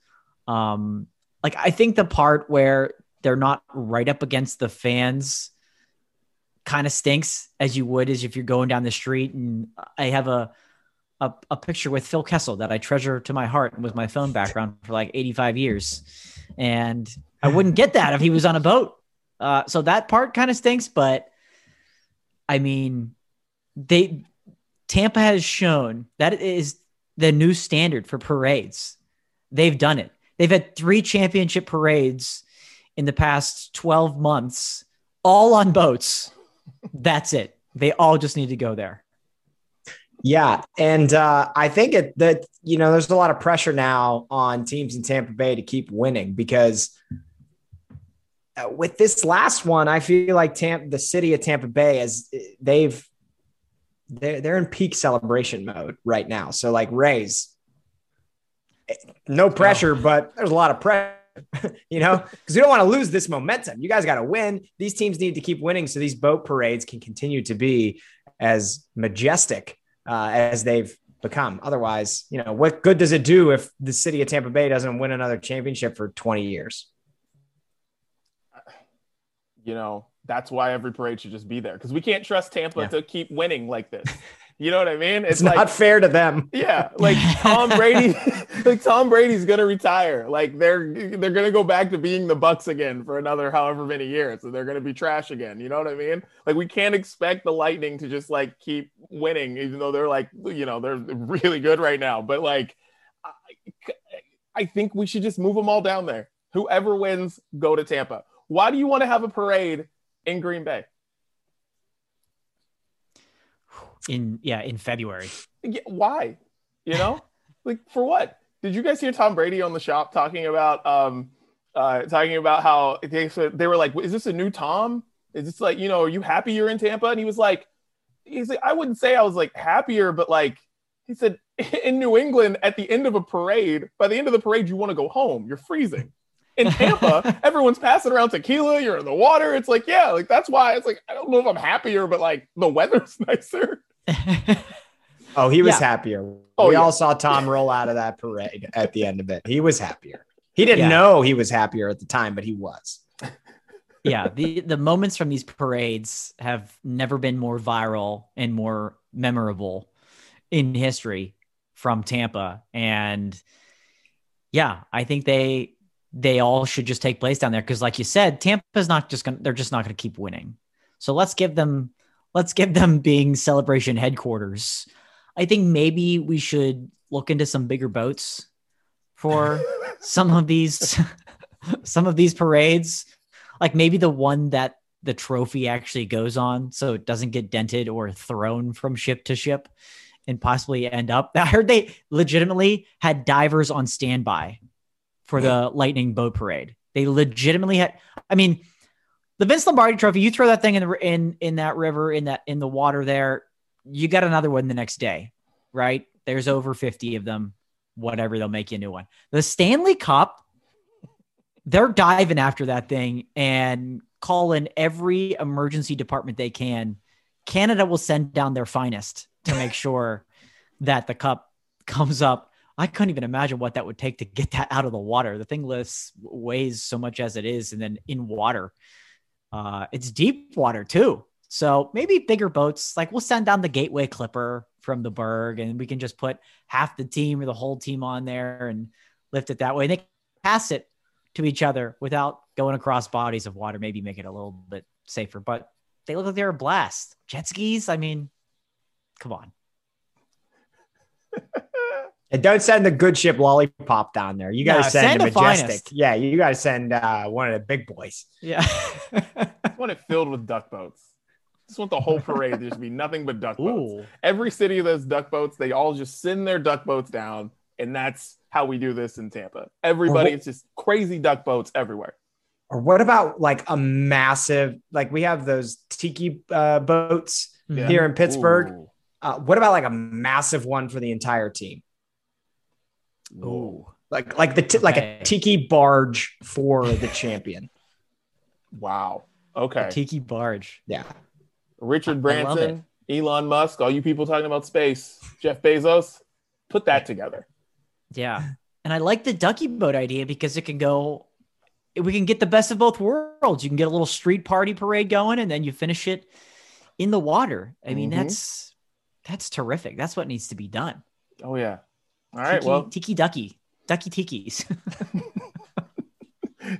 Speaker 2: Um, like I think the part where they're not right up against the fans kind of stinks as you would as if you're going down the street and I have a, a, a picture with Phil Kessel that I treasure to my heart and with my phone background for like 85 years. And I wouldn't get that if he was on a boat. Uh, so that part kind of stinks, but I mean, they Tampa has shown that is the new standard for parades. They've done it. They've had three championship parades in the past 12 months, all on boats. That's it. They all just need to go there.
Speaker 3: Yeah, and uh, I think it, that you know there's a lot of pressure now on teams in Tampa Bay to keep winning because uh, with this last one, I feel like Tampa, the city of Tampa Bay, as they've they're, they're in peak celebration mode right now. So like Rays, no pressure, but there's a lot of pressure, you know, because we don't want to lose this momentum. You guys got to win. These teams need to keep winning so these boat parades can continue to be as majestic uh, as they've become. Otherwise, you know, what good does it do if the city of Tampa Bay doesn't win another championship for 20 years?
Speaker 1: You know, that's why every parade should just be there because we can't trust Tampa
Speaker 3: Yeah.
Speaker 1: to keep winning like this. You know what I mean?
Speaker 3: It's, not fair to them.
Speaker 1: Yeah, like Tom Brady, like Tom Brady's gonna retire. Like they're they're gonna go back to being the Bucs again for another however many years, and they're gonna be trash again. You know what I mean? Like we can't expect the Lightning to just like keep winning, even though they're like you know they're really good right now. But like, I, I think we should just move them all down there. Whoever wins, go to Tampa. Why do you want to have a parade in Green Bay?
Speaker 2: in yeah in February.
Speaker 1: Yeah, why? You know, like for what? Did you guys hear Tom Brady on the shop talking about um uh talking about how they they were like, is this a new Tom? Is this like you know, are you happy you're in Tampa? And he was like, he's like, I wouldn't say I was like happier, but like he said in New England at the end of a parade, by the end of the parade, you want to go home. You're freezing. In Tampa, everyone's passing around tequila. You're in the water. It's like, yeah, like that's why it's like I don't know if I'm happier, but like the weather's nicer.
Speaker 3: Oh, he was
Speaker 2: Yeah.
Speaker 3: happier.
Speaker 1: Oh,
Speaker 3: we
Speaker 1: yeah.
Speaker 3: all saw Tom roll out of that parade at the end of it. He was happier. He didn't
Speaker 2: Yeah.
Speaker 3: know he was happier at the time, but he was.
Speaker 2: yeah, the the moments from these parades have never been more viral and more memorable in history from Tampa. And yeah, I think they they all should just take place down there because, like you said, Tampa's not just gonna they're just not gonna keep winning. So let's give them let's give them being celebration headquarters. I think maybe we should look into some bigger boats for some of these some of these parades like maybe the one that the trophy actually goes on so it doesn't get dented or thrown from ship to ship and possibly end up i heard they legitimately had divers on standby for the lightning boat parade they legitimately had i mean the vince lombardi trophy you throw that thing in the in in that river in that in the water there you got another one the next day right there's over 50 of them whatever they'll make you a new one the stanley cup they're diving after that thing and calling every emergency department they can. Canada will send down their finest to make sure that the cup comes up. I couldn't even imagine what that would take to get that out of the water. The thing weighs so much as it is, and then in water, uh, it's deep water too. So maybe bigger boats. Like we'll send down the Gateway Clipper from the Burgh, and we can just put half the team or the whole team on there and lift it that way. And they pass it to each other without going across bodies of water, maybe make it a little bit safer. But they look like they're a blast. Jet skis, I mean, come on.
Speaker 3: And don't send the good ship lollipop down there. You got to
Speaker 2: No,
Speaker 3: send,
Speaker 2: send the
Speaker 3: majestic.
Speaker 2: finest.
Speaker 3: Yeah, you got to send uh, one of the big boys.
Speaker 2: Yeah.
Speaker 1: I want it filled with duck boats. Just want the whole parade to just be nothing but duck boats.
Speaker 2: Ooh.
Speaker 1: Every city of those duck boats, they all just send their duck boats down, and that's how we do this in Tampa. Everybody,
Speaker 3: Or
Speaker 1: it's just crazy duck boats everywhere.
Speaker 3: Or what about like a massive, like we have those tiki uh, boats
Speaker 2: Yeah.
Speaker 3: here in Pittsburgh. Uh, what about like a massive one for the entire team?
Speaker 2: Ooh.
Speaker 3: Like like the t- like a tiki barge for the champion.
Speaker 1: Wow. Okay.
Speaker 2: Tiki barge.
Speaker 3: Yeah.
Speaker 1: Richard Branson, Elon Musk, all you people talking about space, Jeff Bezos, put that together.
Speaker 2: Yeah. And I like the ducky boat idea because it can go, we can get the best of both worlds. You can get a little street party parade going and then you finish it in the water. I mean,
Speaker 1: Mhm.
Speaker 2: that's, that's terrific. That's what needs to be done.
Speaker 1: Oh yeah. All right.
Speaker 2: Tiki,
Speaker 1: Well,
Speaker 2: tiki ducky, ducky tikis.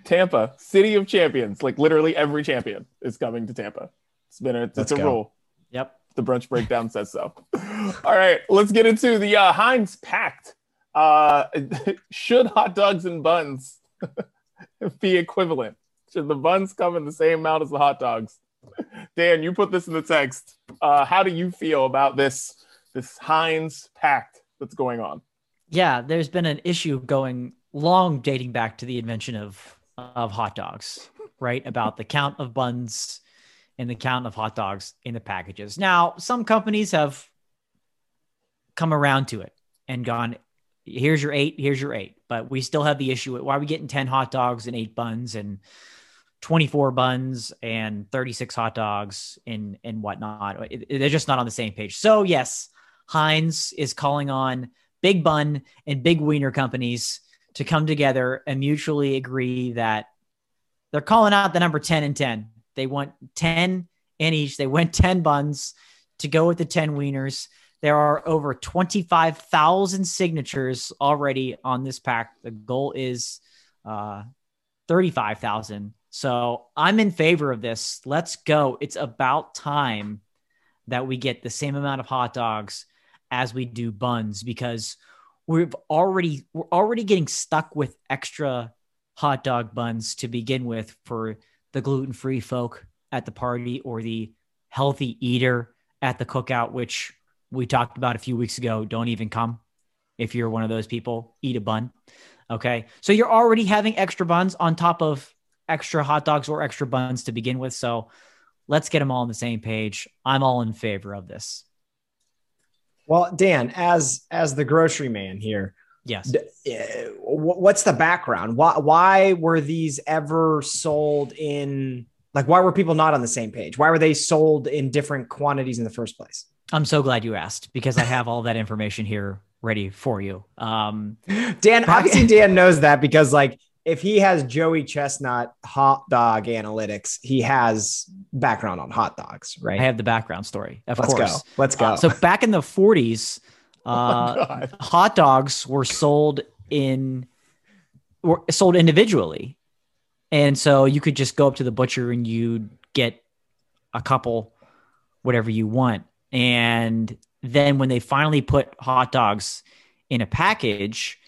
Speaker 1: Tampa, city of champions. Like literally every champion is coming to Tampa. It's been a, it's
Speaker 3: Let's
Speaker 1: a
Speaker 3: go.
Speaker 1: rule.
Speaker 2: yep.
Speaker 1: The brunch breakdown says so. All right, let's get into the uh, Heinz Pact. Uh, should hot dogs and buns be equivalent? Should the buns come in the same amount as the hot dogs? Dan, you put this in the text. Uh, how do you feel about this this Heinz pact that's going on?
Speaker 2: Yeah. There's been an issue going long dating back to the invention of, of hot dogs, right? About the count of buns and the count of hot dogs in the packages. Now, some companies have come around to it and gone, here's your eight, here's your eight. But we still have the issue why are we getting 10 hot dogs and eight buns and 24 buns and 36 hot dogs and and whatnot. It- it- they're just not on the same page. So yes, Heinz is calling on Big Bun and Big Wiener companies to come together and mutually agree that they're calling out the number 10 and 10. They want 10 in each. They went 10 buns to go with the 10 wieners. There are over 25,000 signatures already on this pack. The goal is uh, 35,000. So I'm in favor of this. Let's go. It's about time that we get the same amount of hot dogs as we do buns because we've already we're already getting stuck with extra hot dog buns to begin with for the gluten-free folk at the party or the healthy eater at the cookout which we talked about a few weeks ago. Don't even come if you're one of those people. Eat a bun. Okay. So you're already having extra buns on top of extra hot dogs or extra buns to begin with. So let's get them all on the same page. I'm all in favor of this
Speaker 3: well, Dan, as as the grocery man here,
Speaker 2: yes,
Speaker 3: uh, what's the background? Why why were these ever sold in like why were people not on the same page? Why were they sold in different quantities in the first place?
Speaker 2: I'm so glad you asked because I have all that information here ready for you. Um,
Speaker 3: Dan, obviously Dan knows that because like if he has Joey Chestnut hot dog analytics, he has background on hot dogs, right?
Speaker 2: I have the background story. Of
Speaker 3: Let's
Speaker 2: course.
Speaker 3: Go. Let's go. Uh,
Speaker 2: so back in the 40s, uh, oh hot dogs were sold in were sold individually. And so you could just go up to the butcher and you'd get a couple whatever you want. And then when they finally put hot dogs in a package,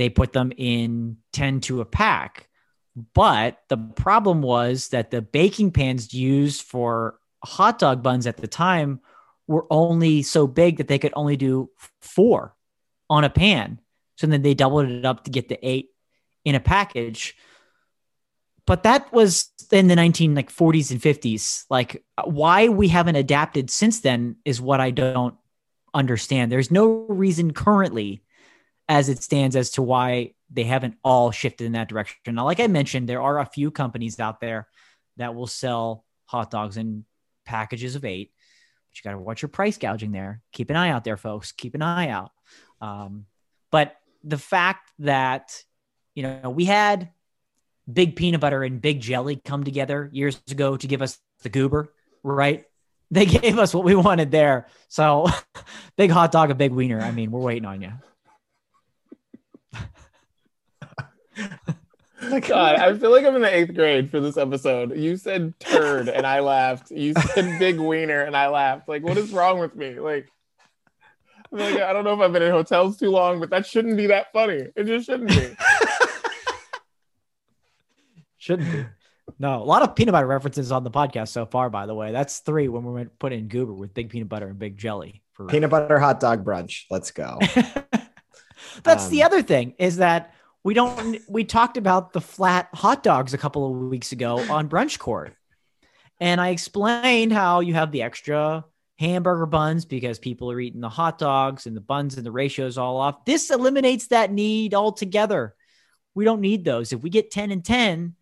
Speaker 2: they put them in 10 to a pack. But the problem was that the baking pans used for hot dog buns at the time were only so big that they could only do four on a pan. So then they doubled it up to get the eight in a package. But that was in the 19 like 40s and 50s. Like why we haven't adapted since then is what I don't understand. There's no reason currently as it stands as to why they haven't all shifted in that direction. Now, like I mentioned, there are a few companies out there that will sell hot dogs in packages of eight. But you got to watch your price gouging there. Keep an eye out there, folks. Keep an eye out. Um, but the fact that, you know, we had big peanut butter and big jelly come together years ago to give us the goober, right? They gave us what we wanted there. So, big hot dog, a big wiener. I mean, we're waiting on you.
Speaker 1: God, I feel like I'm in the eighth grade for this episode. You said turd and I laughed. You said big wiener and I laughed. Like, what is wrong with me? Like, I, like, I don't know if I've been in hotels too long, but that shouldn't be that funny. It just shouldn't be.
Speaker 2: shouldn't be. No, a lot of peanut butter references on the podcast so far, by the way. That's three when we're put in goober with big peanut butter and big jelly.
Speaker 3: For peanut butter hot dog brunch. Let's go.
Speaker 2: That's um, the other thing is that we don't we talked about the flat hot dogs a couple of weeks ago on brunch court. And i explained how you have the extra hamburger buns because people are eating the hot dogs and the buns and the ratios all off. This eliminates that need altogether. We don't need those. If we get 10 and 10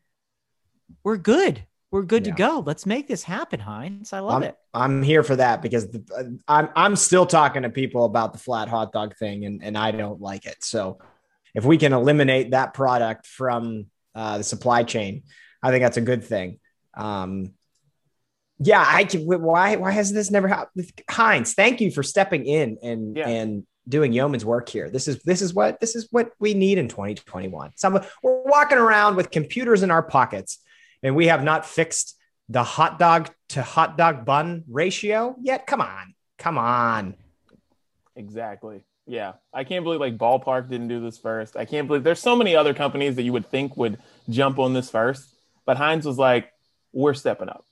Speaker 2: we're good. We're good yeah. to go. Let's make this happen heinz. I love
Speaker 3: I'm,
Speaker 2: it.
Speaker 3: I'm here for that because the, I'm, I'm still talking to people about the flat hot dog thing and, and i don't like it. So if we can eliminate that product from uh, the supply chain, I think that's a good thing. Um, yeah, I can. Why? Why has this never happened? Heinz, thank you for stepping in and yeah. and doing yeoman's work here. This is this is what this is what we need in 2021. Some we're walking around with computers in our pockets, and we have not fixed the hot dog to hot dog bun ratio yet. Come on, come on.
Speaker 1: Exactly. Yeah, I can't believe like Ballpark didn't do this first. I can't believe there's so many other companies that you would think would jump on this first, but Heinz was like, "We're stepping up."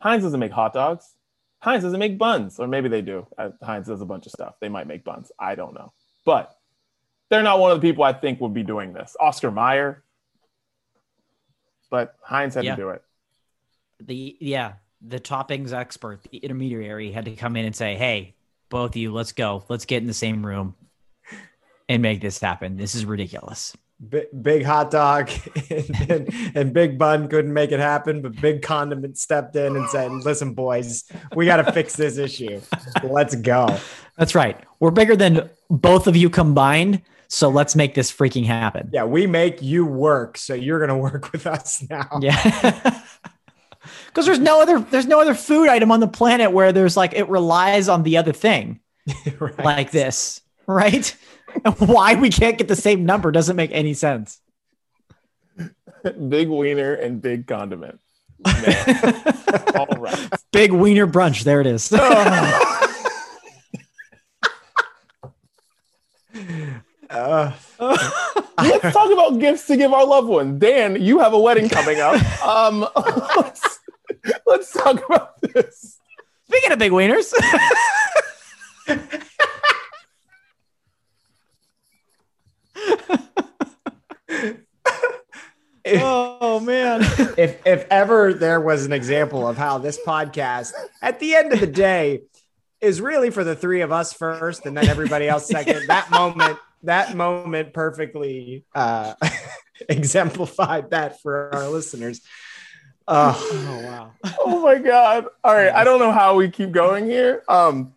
Speaker 1: Heinz doesn't make hot dogs. Heinz doesn't make buns, or maybe they do. Uh, Heinz does a bunch of stuff. They might make buns. I don't know, but they're not one of the people I think would be doing this. Oscar Mayer, but Heinz had yeah. to do it.
Speaker 2: The yeah, the toppings expert, the intermediary, had to come in and say, "Hey, both of you, let's go. Let's get in the same room and make this happen. This is ridiculous.
Speaker 3: Big, big hot dog and, and, and Big Bun couldn't make it happen, but Big Condiment stepped in and said, "Listen, boys, we got to fix this issue. Let's go."
Speaker 2: That's right. We're bigger than both of you combined, so let's make this freaking happen.
Speaker 3: Yeah, we make you work, so you're gonna work with us now.
Speaker 2: Yeah. Because there's no other there's no other food item on the planet where there's like it relies on the other thing
Speaker 3: right.
Speaker 2: like this, right? Why we can't get the same number doesn't make any sense.
Speaker 1: big wiener and big condiment. All right.
Speaker 2: Big wiener brunch. There it is.
Speaker 3: Uh,
Speaker 1: Let's talk about gifts to give our loved ones. Dan, you have a wedding coming up. Um, let's, let's talk about this.
Speaker 2: Speaking of big wieners. oh man.
Speaker 3: if if ever there was an example of how this podcast, at the end of the day, is really for the three of us first, and then everybody else second. That moment, that moment, perfectly uh, exemplified that for our listeners. Uh,
Speaker 2: Oh wow.
Speaker 1: Oh my god! All right, I don't know how we keep going here. Um,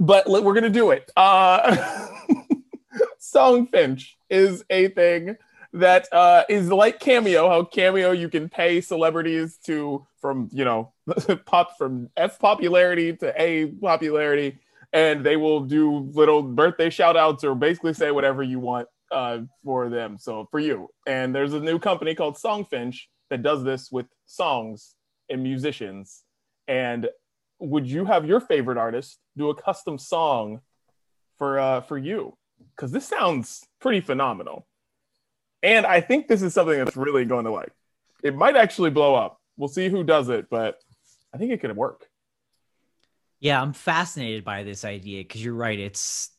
Speaker 1: but we're gonna do it. Uh, Songfinch is a thing that uh, is like Cameo. How Cameo you can pay celebrities to from you know pop from F popularity to A popularity, and they will do little birthday shout outs or basically say whatever you want uh, for them. So for you, and there's a new company called Songfinch that does this with songs and musicians. And would you have your favorite artist do a custom song for uh, for you? Because this sounds pretty phenomenal. And I think this is something that's really going to like. It might actually blow up. We'll see who does it, but I think it could work.
Speaker 2: Yeah, I'm fascinated by this idea because you're right. It's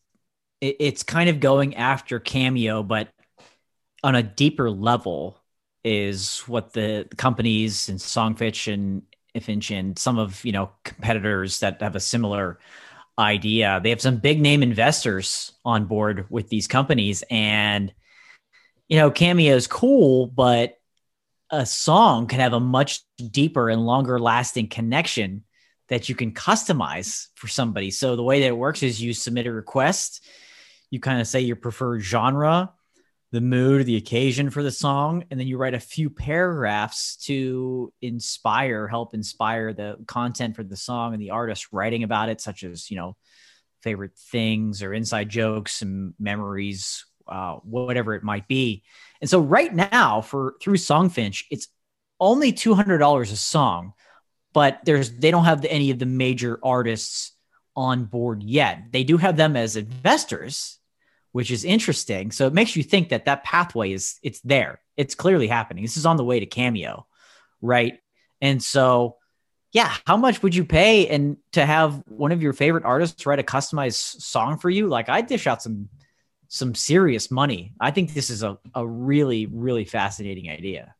Speaker 2: it, it's kind of going after Cameo, but on a deeper level is what the companies and Songfinch and Finch and some of you know competitors that have a similar idea. They have some big name investors on board with these companies, and you know Cameo is cool, but a song can have a much deeper and longer lasting connection that you can customize for somebody. So the way that it works is you submit a request, you kind of say your preferred genre, the mood, the occasion for the song, and then you write a few paragraphs to inspire, help inspire the content for the song and the artist writing about it, such as, you know, favorite things or inside jokes and memories, uh, whatever it might be. And so right now for through Songfinch, it's only $200 a song but there's they don't have any of the major artists on board yet. They do have them as investors, which is interesting. So it makes you think that that pathway is it's there. It's clearly happening. This is on the way to Cameo, right? And so yeah, how much would you pay and to have one of your favorite artists write a customized song for you? Like I dish out some some serious money. I think this is a, a really, really fascinating idea.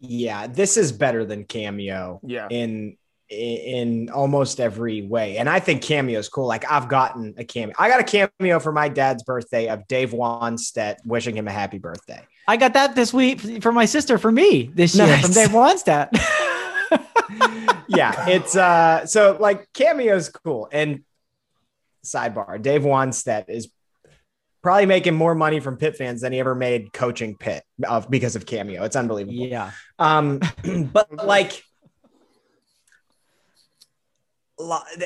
Speaker 3: yeah, this is better than Cameo.
Speaker 1: Yeah.
Speaker 3: in in almost every way. And I think Cameo is cool. Like I've gotten a cameo. I got a cameo for my dad's birthday of Dave Wannstedt wishing him a happy birthday.
Speaker 2: I got that this week for my sister for me this year
Speaker 3: Nice.
Speaker 2: from Dave Wannstedt.
Speaker 3: yeah, it's uh so like Cameo is cool. And sidebar, Dave Wannstedt is probably making more money from Pitt fans than he ever made coaching Pitt of because of Cameo. It's unbelievable.
Speaker 2: yeah.
Speaker 3: Um, but like, li-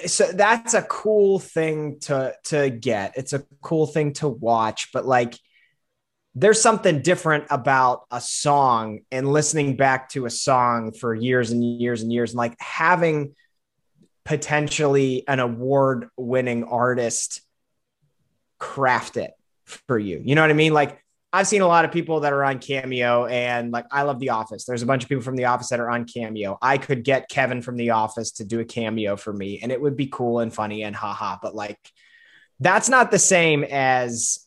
Speaker 3: so that's a cool thing to to get. It's a cool thing to watch, but like, there's something different about a song and listening back to a song for years and years and years, and like having potentially an award winning artist craft it for you. You know what I mean? Like I've seen a lot of people that are on Cameo and like I love The Office. There's a bunch of people from The Office that are on Cameo. I could get Kevin from The Office to do a cameo for me and it would be cool and funny and haha, but like that's not the same as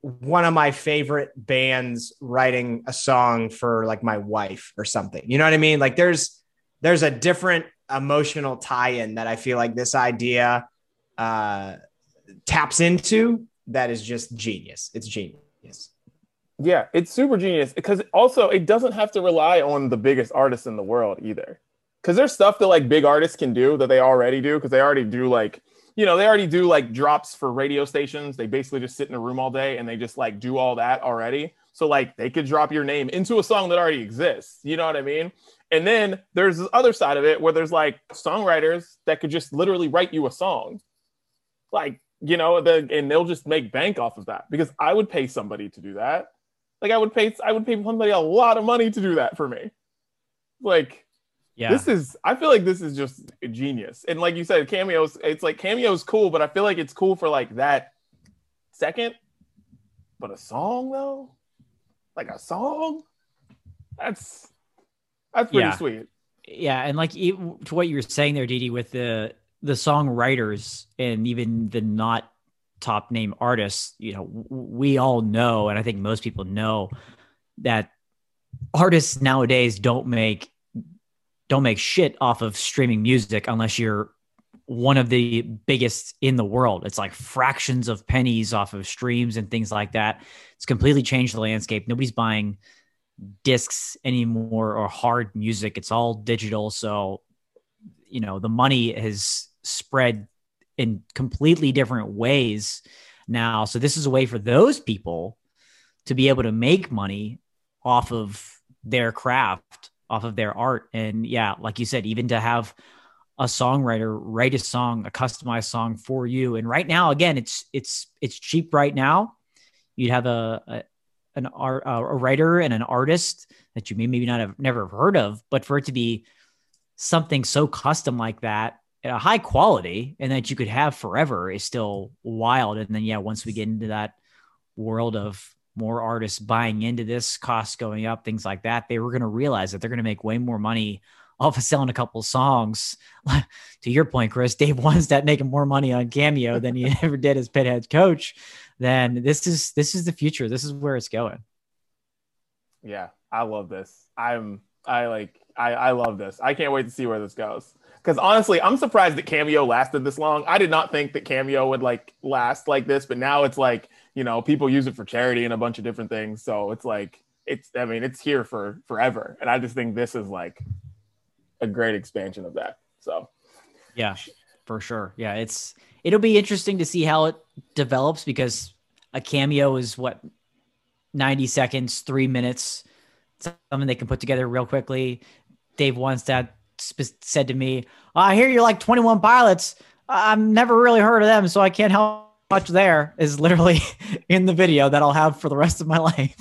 Speaker 3: one of my favorite bands writing a song for like my wife or something. You know what I mean? Like there's there's a different emotional tie-in that I feel like this idea uh taps into that is just genius. It's genius.
Speaker 1: Yeah, it's super genius because also it doesn't have to rely on the biggest artists in the world either. Because there's stuff that like big artists can do that they already do because they already do like you know they already do like drops for radio stations. They basically just sit in a room all day and they just like do all that already. So like they could drop your name into a song that already exists. You know what I mean? And then there's this other side of it where there's like songwriters that could just literally write you a song. Like, you know, the and they'll just make bank off of that because I would pay somebody to do that. Like I would pay I would pay somebody a lot of money to do that for me. Like
Speaker 2: Yeah.
Speaker 1: this is I feel like this is just genius. And like you said, cameos, it's like cameos cool, but I feel like it's cool for like that second. But a song though? Like a song? That's that's pretty
Speaker 2: Yeah.
Speaker 1: sweet.
Speaker 2: yeah, and like to what you were saying there, Didi, with the the songwriters and even the not top name artists, you know, we all know, and I think most people know that artists nowadays don't make don't make shit off of streaming music unless you're one of the biggest in the world. It's like fractions of pennies off of streams and things like that. It's completely changed the landscape. Nobody's buying discs anymore or hard music. It's all digital. So, you know, the money has spread in completely different ways now. So, this is a way for those people to be able to make money off of their craft, off of their art. And yeah, like you said, even to have a songwriter write a song, a customized song for you. And right now, again, it's it's it's cheap right now. You'd have a, a an art, a writer and an artist that you may maybe not have never heard of, but for it to be something so custom like that at a high quality and that you could have forever is still wild. And then yeah, once we get into that world of more artists buying into this, costs going up, things like that, they were going to realize that they're going to make way more money off of selling a couple songs. to your point, Chris, Dave Wannstedt making more money on Cameo than he ever did as Pitt head coach. Then this is this is the future. This is where it's going.
Speaker 1: Yeah, I love this. I'm I like I I love this. I can't wait to see where this goes. Because honestly, I'm surprised that Cameo lasted this long. I did not think that Cameo would like last like this, but now it's like you know people use it for charity and a bunch of different things. So it's like it's I mean it's here for forever, and I just think this is like a great expansion of that. So
Speaker 2: Yeah, for sure. Yeah, it's it'll be interesting to see how it develops because a cameo is what 90 seconds, three minutes, something they can put together real quickly. Dave Wannstedt sp- said to me, I hear you're like 21 pilots. I've never really heard of them, so I can't help much there is literally in the video that I'll have for the rest of my life.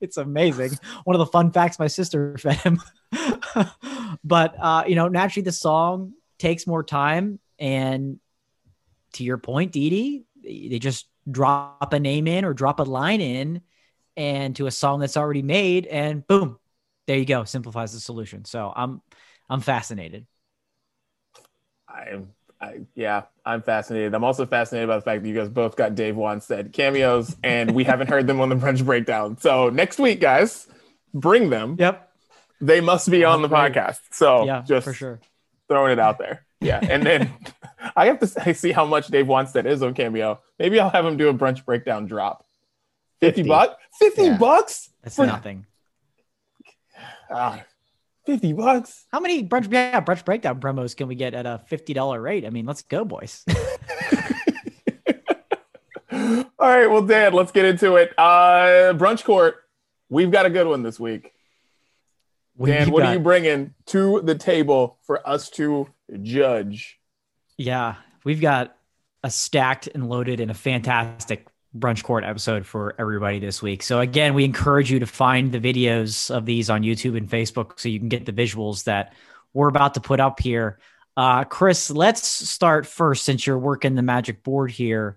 Speaker 2: it's amazing. One of the fun facts my sister fed him. but uh, you know, naturally the song takes more time. And to your point, Dee Dee, they just drop a name in or drop a line in and to a song that's already made, and boom, there you go. Simplifies the solution. So I'm I'm fascinated.
Speaker 1: I'm I, yeah, I'm fascinated. I'm also fascinated by the fact that you guys both got Dave Wannstedt cameos, and we haven't heard them on the Brunch Breakdown. So next week, guys, bring them.
Speaker 2: Yep.
Speaker 1: They must be on the podcast. So
Speaker 2: yeah,
Speaker 1: just
Speaker 2: for sure.
Speaker 1: throwing it out there. Yeah, and then I have to say, see how much Dave Wannstedt is on Cameo. Maybe I'll have him do a Brunch Breakdown drop. Fifty,
Speaker 3: 50.
Speaker 1: bucks. Fifty
Speaker 3: Yeah.
Speaker 1: bucks.
Speaker 2: That's
Speaker 1: For-
Speaker 2: nothing.
Speaker 1: Ah, Fifty bucks.
Speaker 2: How many brunch yeah, brunch breakdown promos can we get at a fifty dollar rate? I mean, let's go, boys.
Speaker 1: All right, well, Dan, let's get into it. Uh, brunch court. We've got a good one this week. Dan,
Speaker 2: We've
Speaker 1: what
Speaker 2: got-
Speaker 1: are you bringing to the table for us to judge?
Speaker 2: Yeah, we've got a stacked and loaded and a fantastic brunch court episode for everybody this week. So again, we encourage you to find the videos of these on YouTube and Facebook so you can get the visuals that we're about to put up here. Uh, Chris, let's start first since you're working the magic board here.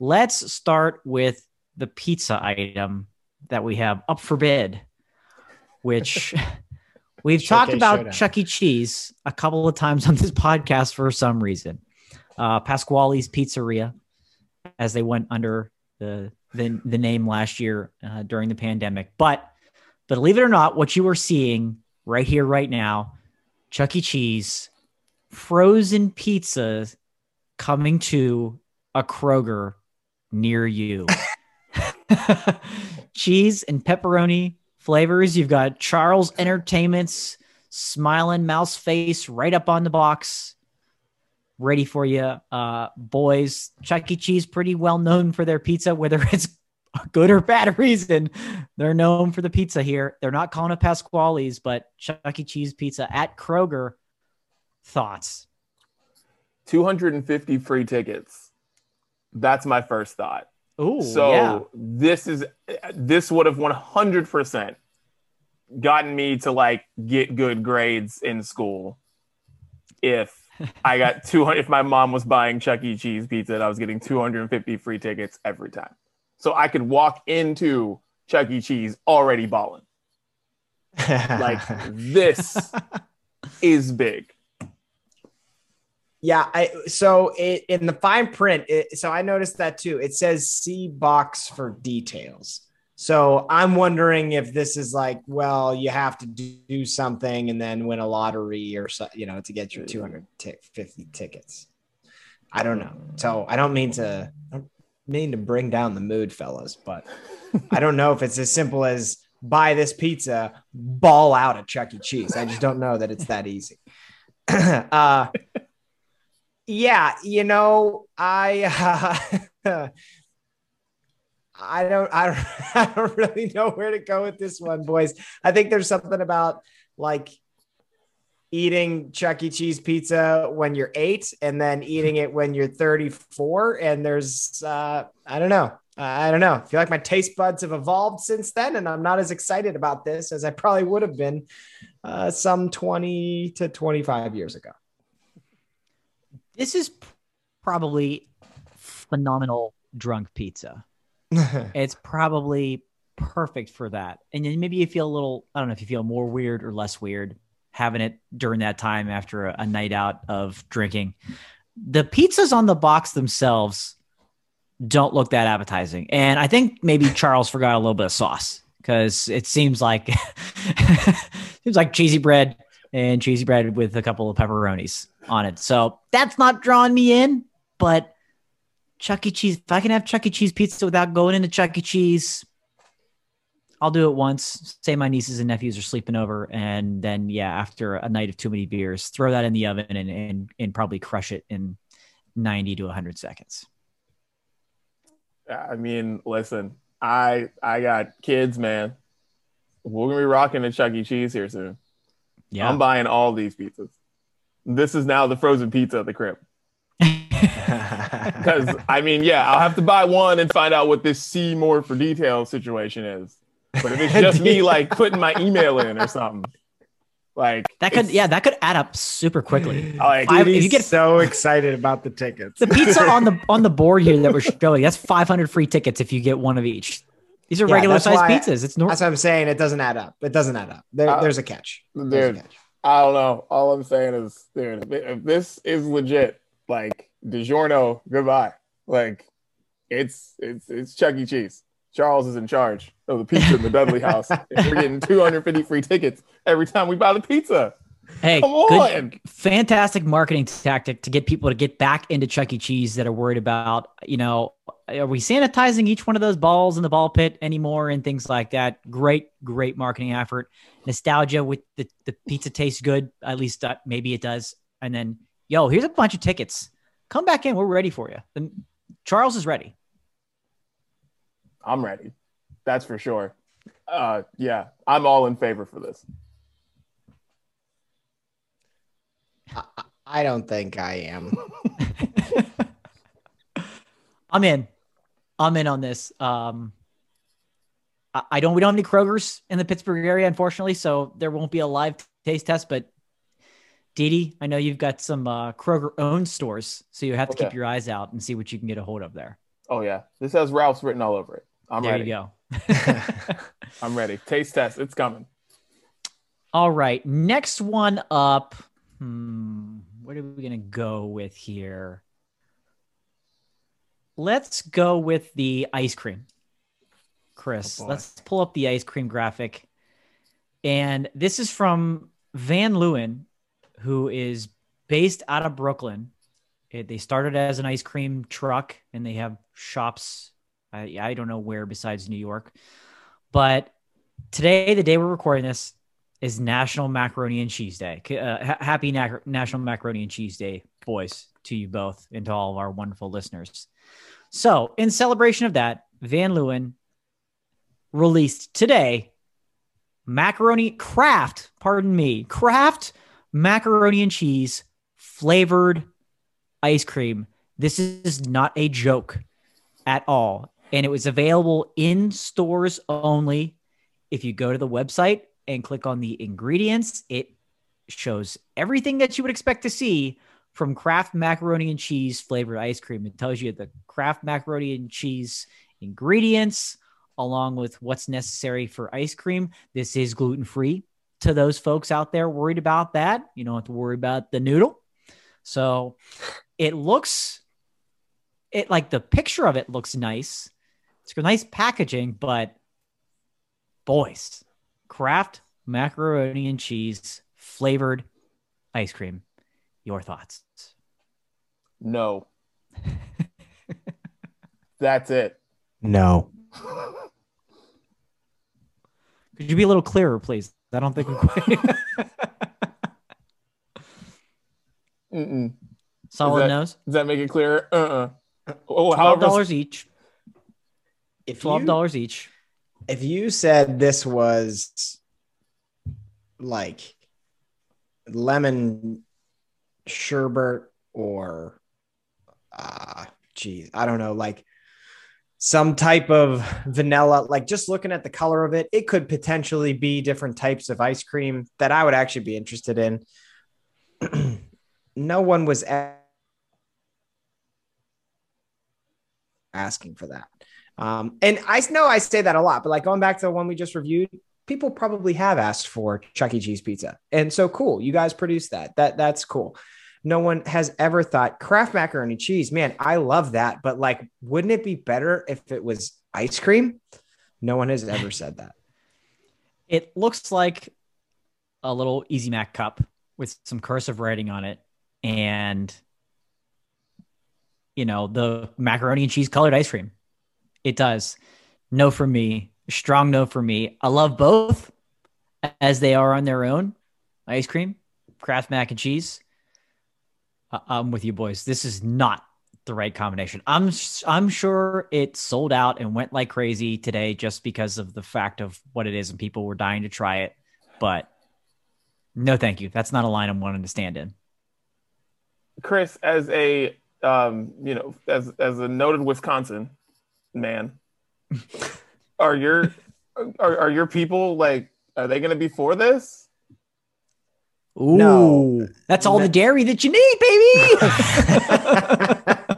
Speaker 2: Let's start with the pizza item that we have up for bid, which we've talked about
Speaker 3: Showdown.
Speaker 2: Chuck E. Cheese a couple of times on this podcast for some reason. Uh, Pasquale's Pizzeria, as they went under the the, the name last year uh, during the pandemic. But but believe it or not, what you are seeing right here, right now, Chuck E. Cheese frozen pizza coming to a Kroger near you. cheese and pepperoni flavors. You've got Charles Entertainment's smiling mouse face right up on the box, ready for you, uh, boys. Chuck E. Cheese pretty well known for their pizza, whether it's good or bad reason. They're known for the pizza here. They're not calling it Pasquale's, but Chuck E. Cheese pizza at Kroger. Thoughts?
Speaker 1: 250 free tickets. That's my first thought.
Speaker 2: Ooh,
Speaker 1: so
Speaker 2: yeah.
Speaker 1: this is this would have 100% gotten me to like get good grades in school if I got 200 if my mom was buying Chuck E. Cheese pizza and I was getting 250 free tickets every time. So I could walk into Chuck E. Cheese already balling. Like this is big.
Speaker 3: Yeah, I so it, in the fine print, it, so I noticed that too. It says see box for details. So I'm wondering if this is like, well, you have to do something and then win a lottery or so, you know, to get your 250 tickets. I don't know. So I don't mean to I don't mean to bring down the mood, fellas, but I don't know if it's as simple as buy this pizza, ball out at Chuck E. Cheese. I just don't know that it's that easy. uh, yeah, you know, I uh, I don't I don't I don't really know where to go with this one, boys. I think there's something about like eating Chuck E. Cheese pizza when you're eight and then eating it when you're 34. And there's uh I don't know. I don't know. I feel like my taste buds have evolved since then, and I'm not as excited about this as I probably would have been uh, some 20 to 25 years ago.
Speaker 2: This is probably phenomenal drunk pizza. it's probably perfect for that. And then maybe you feel a little, I don't know if you feel more weird or less weird having it during that time after a, a night out of drinking. The pizzas on the box themselves don't look that appetizing. And I think maybe Charles forgot a little bit of sauce because it seems like seems like cheesy bread and cheesy bread with a couple of pepperonis on it. So that's not drawing me in, but Chuck E. Cheese, if I can have Chuck E. Cheese pizza without going into Chuck E. Cheese, I'll do it once. Say my nieces and nephews are sleeping over, and then yeah, after a night of too many beers, throw that in the oven and and, and probably crush it in ninety to hundred seconds.
Speaker 1: I mean, listen, I I got kids, man. We're gonna be rocking the Chuck E. Cheese here soon.
Speaker 2: Yeah,
Speaker 1: I'm buying all these pizzas. This is now the frozen pizza at the crib. Because I mean, yeah, I'll have to buy one and find out what this see more for details situation is. But if it's just me like putting my email in or something, like
Speaker 2: that could yeah that could add up super quickly.
Speaker 1: like,
Speaker 2: Five-
Speaker 3: Dude,
Speaker 2: if you get-
Speaker 3: so excited about the tickets.
Speaker 2: The pizza on the on the board here that we're showing that's 500 free tickets if you get one of each. These are
Speaker 3: Yeah,
Speaker 2: regular
Speaker 3: that's
Speaker 2: sized pizzas. It's normal.
Speaker 3: That's what I'm saying. It doesn't add up. It doesn't add up. There,
Speaker 1: Uh,
Speaker 3: there's a catch. There's a catch.
Speaker 1: I don't know. All I'm saying is, dude, if this is legit, like DiGiorno, goodbye. Like, it's it's it's Chuck E. Cheese. Charles is in charge of the pizza in the Dudley House. And we're getting 250 free tickets every time we buy the pizza.
Speaker 2: Hey,
Speaker 1: Come
Speaker 2: good, fantastic marketing tactic to get people to get back into Chuck E. Cheese that are worried about, you know, are we sanitizing each one of those balls in the ball pit anymore and things like that? Great, great marketing effort. Nostalgia with the, the pizza tastes good. At least uh, maybe it does. And then, yo, here's a bunch of tickets. Come back in. We're ready for you. Then Charles is ready.
Speaker 1: I'm ready. That's for sure. Uh, yeah, I'm all in favor for this.
Speaker 3: I, I don't think I am.
Speaker 2: I'm in. I'm in on this. Um, I, I don't. We don't have any Krogers in the Pittsburgh area, unfortunately, so there won't be a live taste test. But Didi, I know you've got some uh, Kroger owned stores, so you have to keep your eyes out and see what you can get a hold of there.
Speaker 1: Oh yeah, this has Ralphs written all over it. I'm
Speaker 2: there
Speaker 1: ready.
Speaker 2: you go.
Speaker 1: I'm ready. Taste test. It's coming.
Speaker 2: All right, next one up. Hmm, what are we gonna go with here? Let's go with the ice cream. Chris,
Speaker 3: Oh,
Speaker 2: let's pull up the ice cream graphic. And this is from Van Leeuwen, who is based out of Brooklyn. It, they started as an ice cream truck and they have shops. I, I don't know where besides New York. But today, the day we're recording this, is National Macaroni and Cheese Day. Uh, ha- happy Na- National Macaroni and Cheese Day, boys, to you both and to all of our wonderful listeners. So, in celebration of that, Van Leeuwen released today macaroni Kraft, pardon me, Kraft macaroni and cheese flavored ice cream. This is not a joke at all. And it was available in stores only. If you go to the website and click on the ingredients, it shows everything that you would expect to see from Kraft macaroni and cheese flavored ice cream. It tells you the Kraft macaroni and cheese ingredients along with what's necessary for ice cream. This is gluten free to those folks out there worried about that. You don't have to worry about the noodle. So it looks it like the picture of it looks nice. It's got nice packaging, but boys, Kraft macaroni and cheese flavored ice cream. Your thoughts?
Speaker 1: No. That's it.
Speaker 3: No.
Speaker 2: Could you be a little clearer, please? I don't think we quite.
Speaker 1: Mm-mm.
Speaker 2: Solid
Speaker 1: that-
Speaker 2: nose.
Speaker 1: Does that make it clear? Uh-uh. Oh,
Speaker 2: Twelve
Speaker 1: however,
Speaker 2: dollars each.
Speaker 3: If
Speaker 2: Twelve
Speaker 3: you,
Speaker 2: dollars each.
Speaker 3: if you said this was like lemon sherbet or uh geez, I don't know, like some type of vanilla, like just looking at the color of it, it could potentially be different types of ice cream that I would actually be interested in. no one was asking for that. Um, and I know I say that a lot, but like going back to the one we just reviewed, people probably have asked for Chuck E. Cheese pizza. And so cool. You guys produce that. That that's cool. No one has ever thought Kraft macaroni cheese. Man, I love that. But like, wouldn't it be better if it was ice cream? No one has ever said that.
Speaker 2: It looks like a little Easy Mac cup with some cursive writing on it, and you know the macaroni and cheese colored ice cream. It does. No for me. Strong no for me. I love both as they are on their own. Ice cream, Kraft mac and cheese. I- I'm with you, boys. This is not the right combination. I'm I'm sure it sold out and went like crazy today just because of the fact of what it is and people were dying to try it. But no, thank you. That's not a line I'm wanting to stand in.
Speaker 1: Chris, as a um, you know, as as a noted Wisconsin man, are your are, are your people like are they gonna be for this?
Speaker 2: Ooh,
Speaker 3: No.
Speaker 2: that's all the dairy that you need, baby.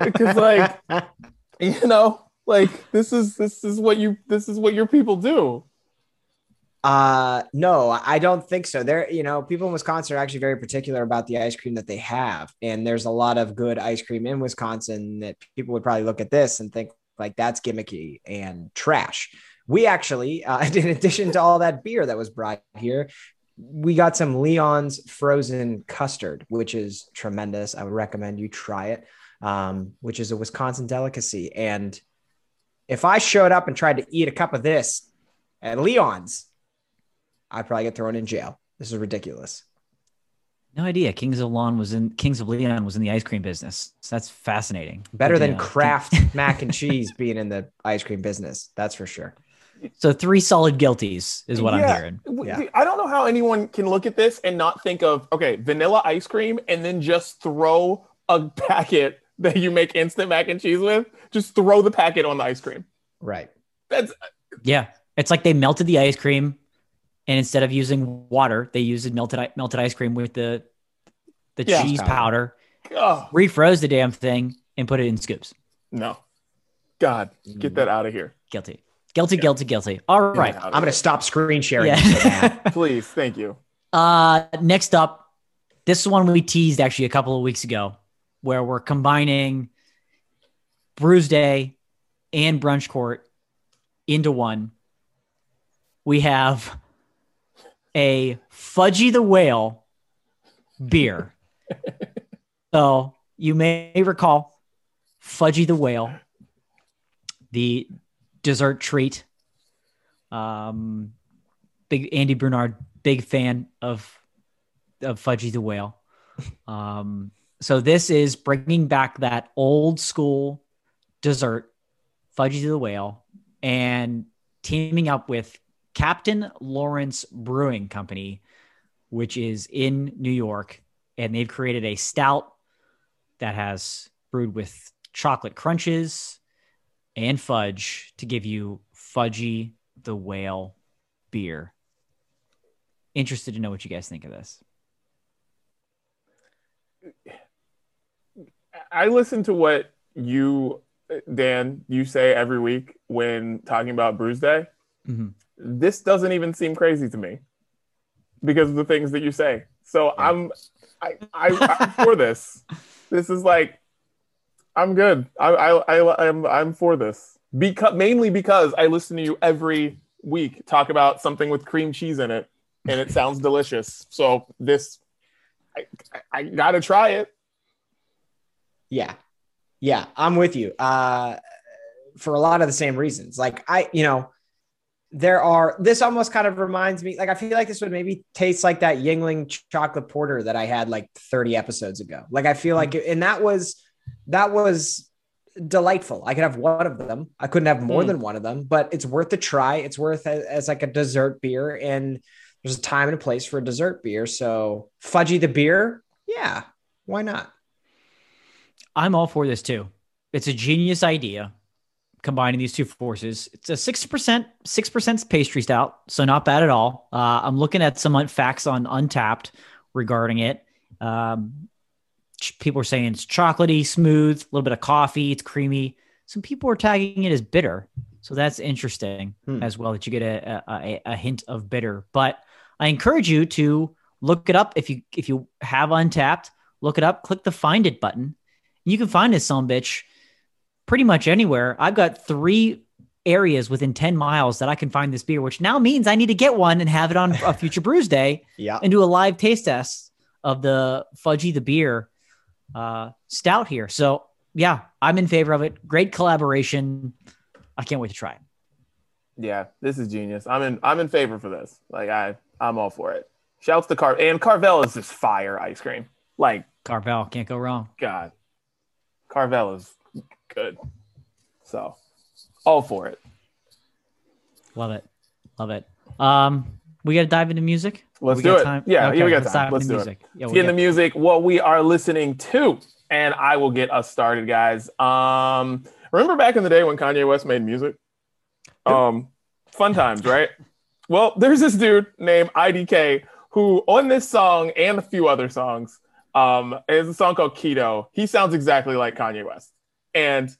Speaker 1: Because like you know, like this is this is what you this is what your people do.
Speaker 3: Uh no, I don't think so. There, you know, people in Wisconsin are actually very particular about the ice cream that they have. And there's a lot of good ice cream in Wisconsin that people would probably look at this and think like that's gimmicky and trash. We actually, uh, in addition to all that beer that was brought here, we got some Leon's frozen custard, which is tremendous. I would recommend you try it, um, which is a Wisconsin delicacy. And if I showed up and tried to eat a cup of this at Leon's, I'd probably get thrown in jail. This is ridiculous.
Speaker 2: no idea. Kings of Leon was in Kings of Leon was in the ice cream business. So that's fascinating.
Speaker 3: Better
Speaker 2: Good
Speaker 3: than. Kraft mac and cheese being in the ice cream business. That's for sure.
Speaker 2: So three solid guilties is what I'm hearing.
Speaker 3: Yeah.
Speaker 1: I don't know how anyone can look at this and not think of okay, vanilla ice cream, and then just throw a packet that you make instant mac and cheese with. Just throw the packet on the ice cream.
Speaker 3: Right.
Speaker 1: That's
Speaker 2: Yeah, it's like they melted the ice cream, and instead of using water, they used melted melted ice cream with the the
Speaker 1: Yeah.
Speaker 2: cheese powder.
Speaker 1: oh
Speaker 2: Refroze the damn thing and put it in scoops.
Speaker 1: no, God, get that mm. out of here,
Speaker 2: Guilty, guilty, guilty, guilty. All right.
Speaker 1: Get that out of
Speaker 3: I'm going to stop screen sharing.
Speaker 2: Yeah.
Speaker 1: please, thank you.
Speaker 2: uh, next up, this is one we teased actually a couple of weeks ago, where we're combining Brews Day and Brunch Court into one. We have a Fudgy the Whale beer. so you may recall Fudgy the Whale, the dessert treat Um, big Andy Bernard, big fan of of Fudgy the Whale. Um, so this is bringing back that old school dessert, Fudgy the Whale, and teaming up with Captain Lawrence Brewing Company, which is in New York, and they've created a stout that has brewed with chocolate crunches and fudge to give you Fudgy the Whale beer. Interested to know what you guys think of this.
Speaker 1: I listen to what you, Dan, you say every week when talking about Brews Day.
Speaker 2: Mm-hmm.
Speaker 1: This doesn't even seem crazy to me because of the things that you say. So
Speaker 3: Yeah.
Speaker 1: I'm, I, I, I'm for this. This is like, I'm good. I, I, I, I'm, I'm for this because mainly because I listen to you every week talk about something with cream cheese in it, and it sounds delicious. So this, I, I, gotta try it.
Speaker 3: Yeah. Yeah, I'm with you. Uh for a lot of the same reasons. Like I, you know, there are this almost kind of reminds me like I feel like this would maybe taste like that Yuengling ch- chocolate porter that I had like 30 episodes ago. Like I feel like and that was that was delightful. I could have one of them. I couldn't have more
Speaker 1: Mm.
Speaker 3: than one of them, but it's worth a try. It's worth as, as like a dessert beer and there's a time and a place for a dessert beer. So fudgy the beer, yeah, why not?
Speaker 2: I'm all for this too. It's a genius idea combining these two forces. It's a 6%, 6% pastry stout, so not bad at all. Uh, I'm looking at some facts on Untappd regarding it. Um, people are saying it's chocolatey, smooth, a little bit of coffee, it's creamy. Some people are tagging it as bitter. So that's interesting
Speaker 3: Hmm.
Speaker 2: as well that you get a, a, a- hint of bitter. But I encourage you to look it up if you if you have Untappd, look it up, click the find it button. You can find this son bitch pretty much anywhere. I've got three areas within 10 miles that I can find this beer, which now means I need to get one and have it on a future brews day
Speaker 3: Yeah.
Speaker 2: and do a live taste test of the Fudgy the beer uh, stout here. So yeah, I'm in favor of it. Great collaboration. I can't wait to try it.
Speaker 1: Yeah, this is genius. I'm in I'm in favor for this. Like I I'm all for it. Shouts to Car and Carvel is just fire ice cream. Like
Speaker 2: Carvel can't go wrong.
Speaker 1: God, Carvel is good. So all for it.
Speaker 2: Love it. Love it. Um, we got to dive into music.
Speaker 1: Let's
Speaker 2: We
Speaker 1: do it.
Speaker 2: time?
Speaker 1: Yeah,
Speaker 2: Okay,
Speaker 1: yeah, we got
Speaker 2: let's
Speaker 1: time. Let's do
Speaker 2: music.
Speaker 1: It. in the music. What we are listening to, and I will get us started, guys. Um, remember back in the day when Kanye West made music? Um, fun times, right? Well, there's this dude named IDK who, on this song and a few other songs, um, is a song called Keto. He sounds exactly like Kanye West, and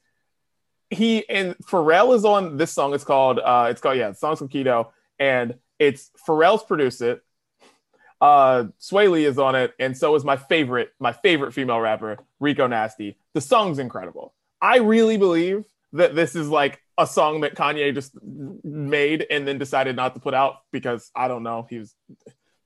Speaker 1: he and Pharrell is on this song. It's called uh, it's called yeah, the song's called Keto, and it's Pharrell's produced it. Uh, Swae Lee is on it, and so is my favorite, my favorite female rapper, Rico Nasty. The song's incredible. I really believe that this is like a song that Kanye just made and then decided not to put out because I don't know, he was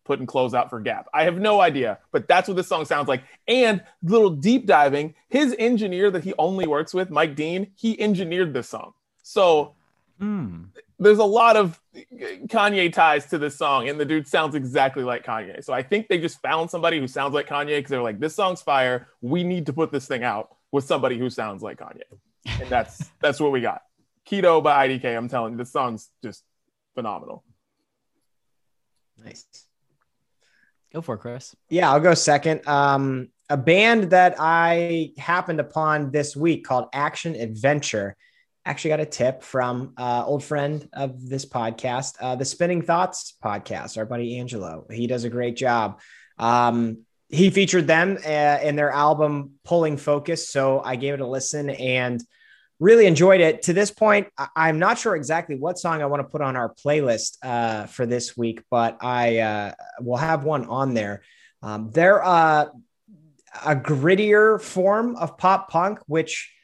Speaker 1: putting clothes out for Gap. I have no idea, but that's what this song sounds like. And little deep diving, his engineer that he only works with, Mike Dean, he engineered this song. So
Speaker 2: Hmm.
Speaker 1: there's a lot of Kanye ties to this song, and the dude sounds exactly like Kanye. So I think they just found somebody who sounds like Kanye because they're like, this song's fire. We need to put this thing out with somebody who sounds like Kanye. And that's that's what we got. Keto by IDK. I'm telling you, this song's just phenomenal.
Speaker 3: Nice.
Speaker 2: Go for it, Chris.
Speaker 3: Yeah, I'll go second. Um, a band that I happened upon this week called Action Adventure. Actually, got a tip from uh, old friend of this podcast, uh, the Spinning Thoughts podcast. Our buddy Angelo, he does a great job. Um, he featured them uh, in their album Pulling Focus, so I gave it a listen and really enjoyed it. To this point, I- I'm not sure exactly what song I want to put on our playlist uh, for this week, but I uh, will have one on there. Um, they're uh, a grittier form of pop punk, which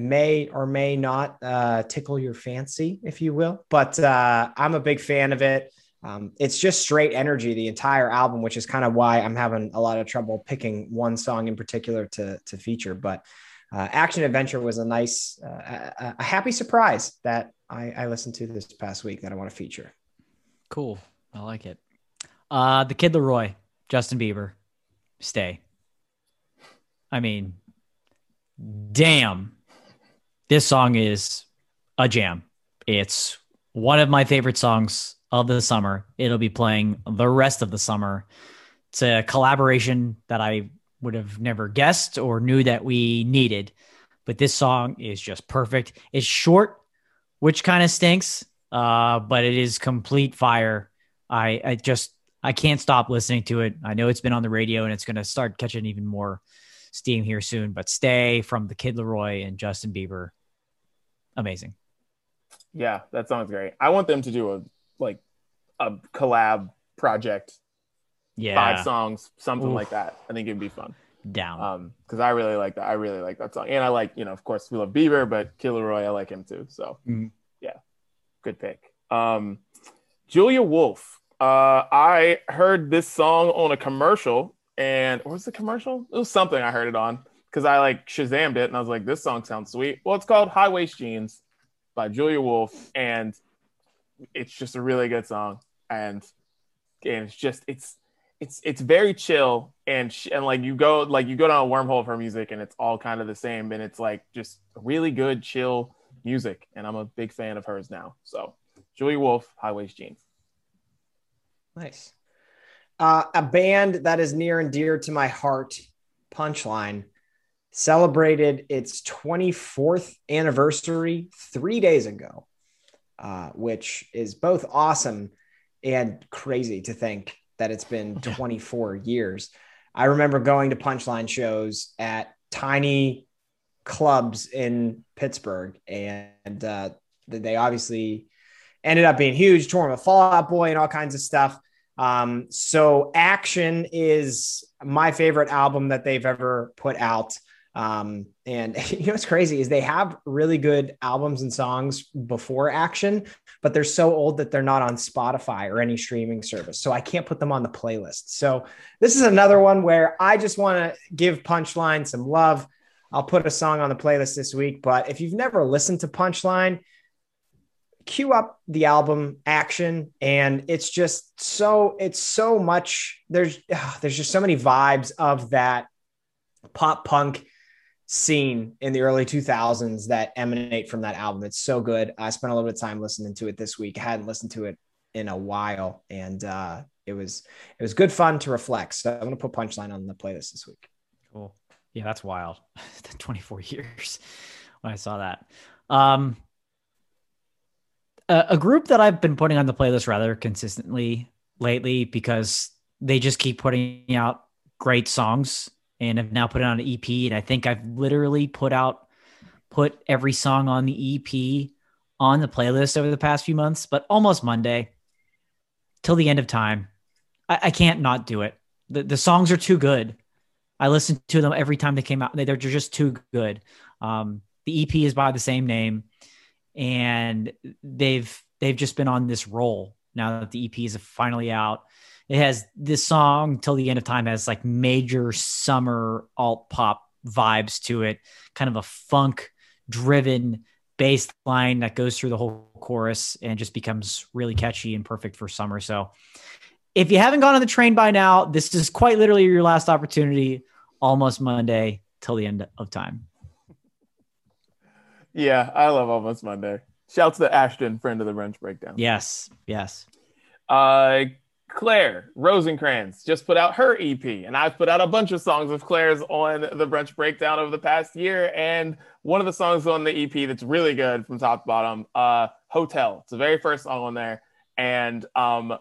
Speaker 3: may or may not uh, tickle your fancy, if you will. But uh, I'm a big fan of it. Um, it's just straight energy, the entire album, which is kind of why I'm having a lot of trouble picking one song in particular to, to feature. But uh, Action Adventure was a nice, uh, a, a happy surprise that I, I listened to this past week that I want to feature.
Speaker 2: Cool. I like it. Uh, the Kid LAROI, Justin Bieber, stay. I mean, damn, this song is a jam. It's one of my favorite songs of the summer. It'll be playing the rest of the summer. It's a collaboration that I would have never guessed or knew that we needed. But this song is just perfect. It's short, which kind of stinks, uh, but it is complete fire. I, I just I can't stop listening to it. I know it's been on the radio and it's going to start catching even more steam here soon. But stay from the Kid LAROI and Justin Bieber, amazing.
Speaker 1: Yeah, that sounds great. I want them to do a like a collab project.
Speaker 2: Yeah,
Speaker 1: five songs, something
Speaker 2: Oof.
Speaker 1: like that. I think it'd be fun.
Speaker 2: down.
Speaker 1: Um, because I really like that. I really like that song, and I like you know, of course, we love Bieber, but Kid LAROI, I like him too. So
Speaker 2: Mhm.
Speaker 1: yeah, good pick. Um, Julia Wolf. Uh, I heard this song on a commercial, and what was the commercial? It was something I heard it on because I like Shazammed it, and I was like, this song sounds sweet. Well, it's called High Waist Jeans by Julia Wolf, and it's just a really good song, and and it's just it's it's it's very chill and sh- and like you go like you go down a wormhole of her music and it's all kind of the same and it's like just really good chill music and I'm a big fan of hers now. So Julia Wolf, High Waist Jeans.
Speaker 3: Nice. Uh, a band that is near and dear to my heart, Punchline, celebrated its 24th anniversary three days ago, uh, which is both awesome and crazy to think that it's been 24 years. I remember going to Punchline shows at tiny clubs in Pittsburgh, and uh, they obviously ended up being huge, touring with Fall Out Boy and all kinds of stuff. Um, so Action is my favorite album that they've ever put out. Um, and you know what's crazy is they have really good albums and songs before Action, but they're so old that they're not on Spotify or any streaming service. So I can't put them on the playlist. So this is another one where I just want to give Punchline some love. I'll put a song on the playlist this week, but if you've never listened to Punchline, cue up the album action and it's just so it's so much there's ugh, there's just so many vibes of that pop punk scene in the early 2000s that emanate from that album it's so good i spent a little bit of time listening to it this week I hadn't listened to it in a while and uh it was it was good fun to reflect so i'm going to put punchline on the playlist this week
Speaker 2: Cool. Yeah, that's wild. 24 years when I saw that. Um, a, a group that I've been putting on the playlist rather consistently lately because they just keep putting out great songs and have now put it on an EP. And I think I've literally put out, put every song on the EP on the playlist over the past few months, but almost Monday till the end of time. I, I can't not do it. The, the songs are too good. I listened to them every time they came out. They- They're just too good. Um, the EP is by the same name, and they've they've just been on this roll now that the EP is finally out. It has this song till the end of time has like major summer alt pop vibes to it, kind of a funk driven bass line that goes through the whole chorus and just becomes really catchy and perfect for summer. So if you haven't gone on the train by now, this is quite literally your last opportunity. Almost Monday till the end of time.
Speaker 1: Yeah, I love Almost Monday. Shouts to Ashton, friend of the Brunch Breakdown.
Speaker 2: Yes, yes.
Speaker 1: Uh, Claire Rosinkranz just put out her EP, and I've put out a bunch of songs of Claire's on the Brunch Breakdown over the past year. And one of the songs on the EP that's really good from top to bottom, uh, Hotel. It's the very first song on there, and um,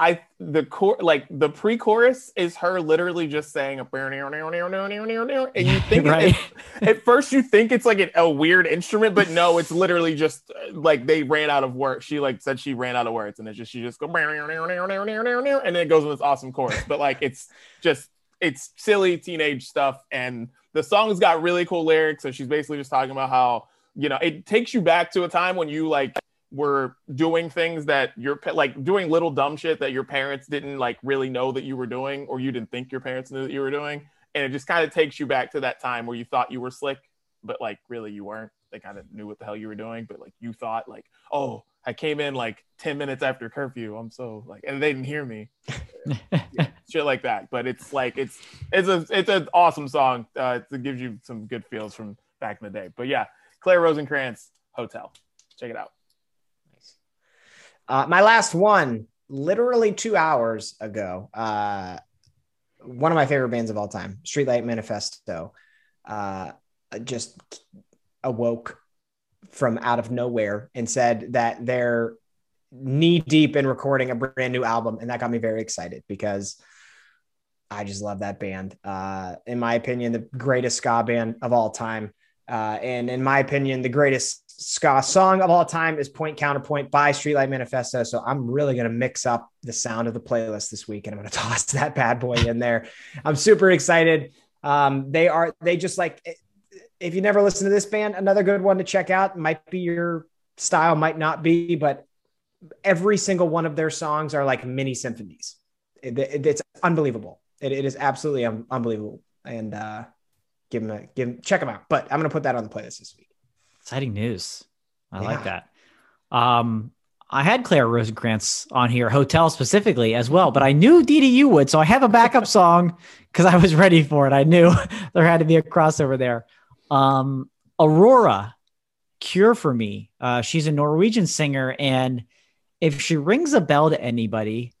Speaker 1: I the core like the pre-chorus is her literally just saying a and you think
Speaker 2: Right.
Speaker 1: at, at first you think it's like an, a weird instrument, but no, it's literally just uh, like they ran out of words. She like said she ran out of words, and it's just she just go and then it goes in this awesome chorus. But like it's just it's silly teenage stuff, and the song's got really cool lyrics. So she's basically just talking about how you know it takes you back to a time when you like were doing things that your like doing little dumb shit that your parents didn't like really know that you were doing, or you didn't think your parents knew that you were doing, and it just kind of takes you back to that time where you thought you were slick but like really you weren't. They kind of knew what the hell you were doing, but like you thought like, oh, I came in like 10 minutes after curfew. I'm so like, and they didn't hear me. yeah, shit like that. But it's like it's it's a it's an awesome song. Uh, it gives you some good feels from back in the day. But yeah, Claire Rosinkranz, Hotel. Check it out.
Speaker 3: Uh, my last one, literally two hours ago. Uh, one of my favorite bands of all time, Streetlight Manifesto, uh, just awoke from out of nowhere and said that they're knee deep in recording a brand new album. And that got me very excited because I just love that band. Uh, in my opinion, the greatest ska band of all time. Uh, and in my opinion, the greatest ska song of all time is Point Counterpoint by Streetlight Manifesto. So I'm really going to mix up the sound of the playlist this week and I'm going to toss that bad boy in there. I'm super excited. Um, they are, they just like, if you never listen to this band, another good one to check out might be your style, might not be, but every single one of their songs are like mini symphonies. It, it, it's unbelievable. It, it is absolutely un- unbelievable. And uh, give them a give them, check them out. But I'm gonna put that on the playlist this week.
Speaker 2: Exciting news. I yeah. like that. Um, I had Claire Rosinkranz on here, hotel specifically as well, but I knew DDU would, so I have a backup song because I was ready for it. I knew there had to be a crossover there. Um, Aurora, Cure for Me. Uh, she's a Norwegian singer, and if she rings a bell to anybody,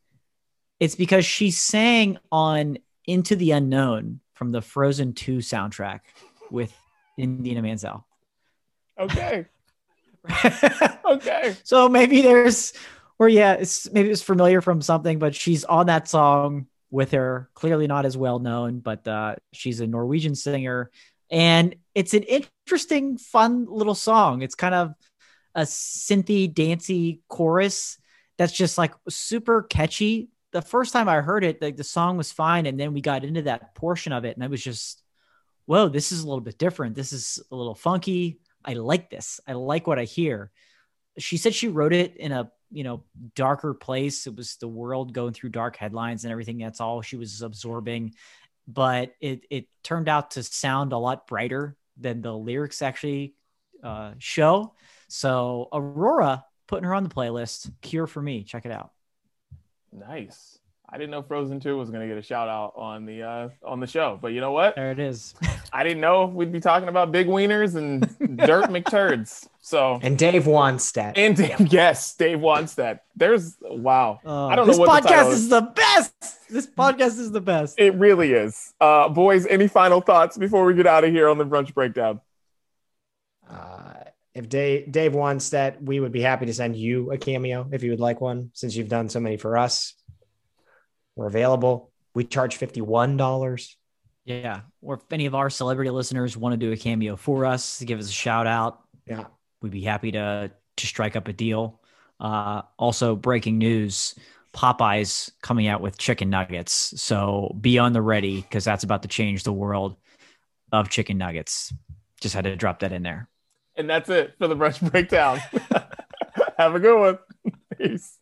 Speaker 2: it's because she sang on Into the Unknown from the Frozen 2 soundtrack with Idina Menzel.
Speaker 1: Okay. okay.
Speaker 2: So maybe there's, or yeah, it's maybe it's familiar from something, but she's on that song with her. Clearly not as well known, but uh, she's a Norwegian singer and it's an interesting, fun little song. It's kind of a synthy, dancey chorus that's just like super catchy. The first time I heard it, like the song was fine, and then we got into that portion of it, and I was just, whoa, this is a little bit different. This is a little funky. I like this. I like what I hear. She said she wrote it in a you know darker place. It was the world going through dark headlines and everything. That's all she was absorbing but it it turned out to sound a lot brighter than the lyrics actually uh, show. So Aurora putting her on the playlist. Cure for me. Check it out.
Speaker 1: Nice. I didn't know Frozen 2 was going to get a shout out on the uh, on the show, but you know what?
Speaker 2: There it is.
Speaker 1: I didn't know we'd be talking about big wieners and dirt McTurds. So
Speaker 3: and Dave Wannstedt
Speaker 1: and Dave, yes, Dave Wannstedt. There's wow.
Speaker 2: Uh, I don't know. This podcast is. is the best. This podcast is the best.
Speaker 1: It really is. Uh, boys, any final thoughts before we get out of here on the brunch breakdown?
Speaker 3: Uh, if Dave Dave Wannstedt, we would be happy to send you a cameo if you would like one, since you've done so many for us. We're available. We charge $51.
Speaker 2: Yeah. Or if any of our celebrity listeners want to do a cameo for us, give us a shout out.
Speaker 3: Yeah.
Speaker 2: We'd be happy to to strike up a deal. Uh, also, breaking news: Popeyes coming out with chicken nuggets. So be on the ready because that's about to change the world of chicken nuggets. Just had to drop that in there.
Speaker 1: And that's it for the brunch breakdown. Have a good one. Peace.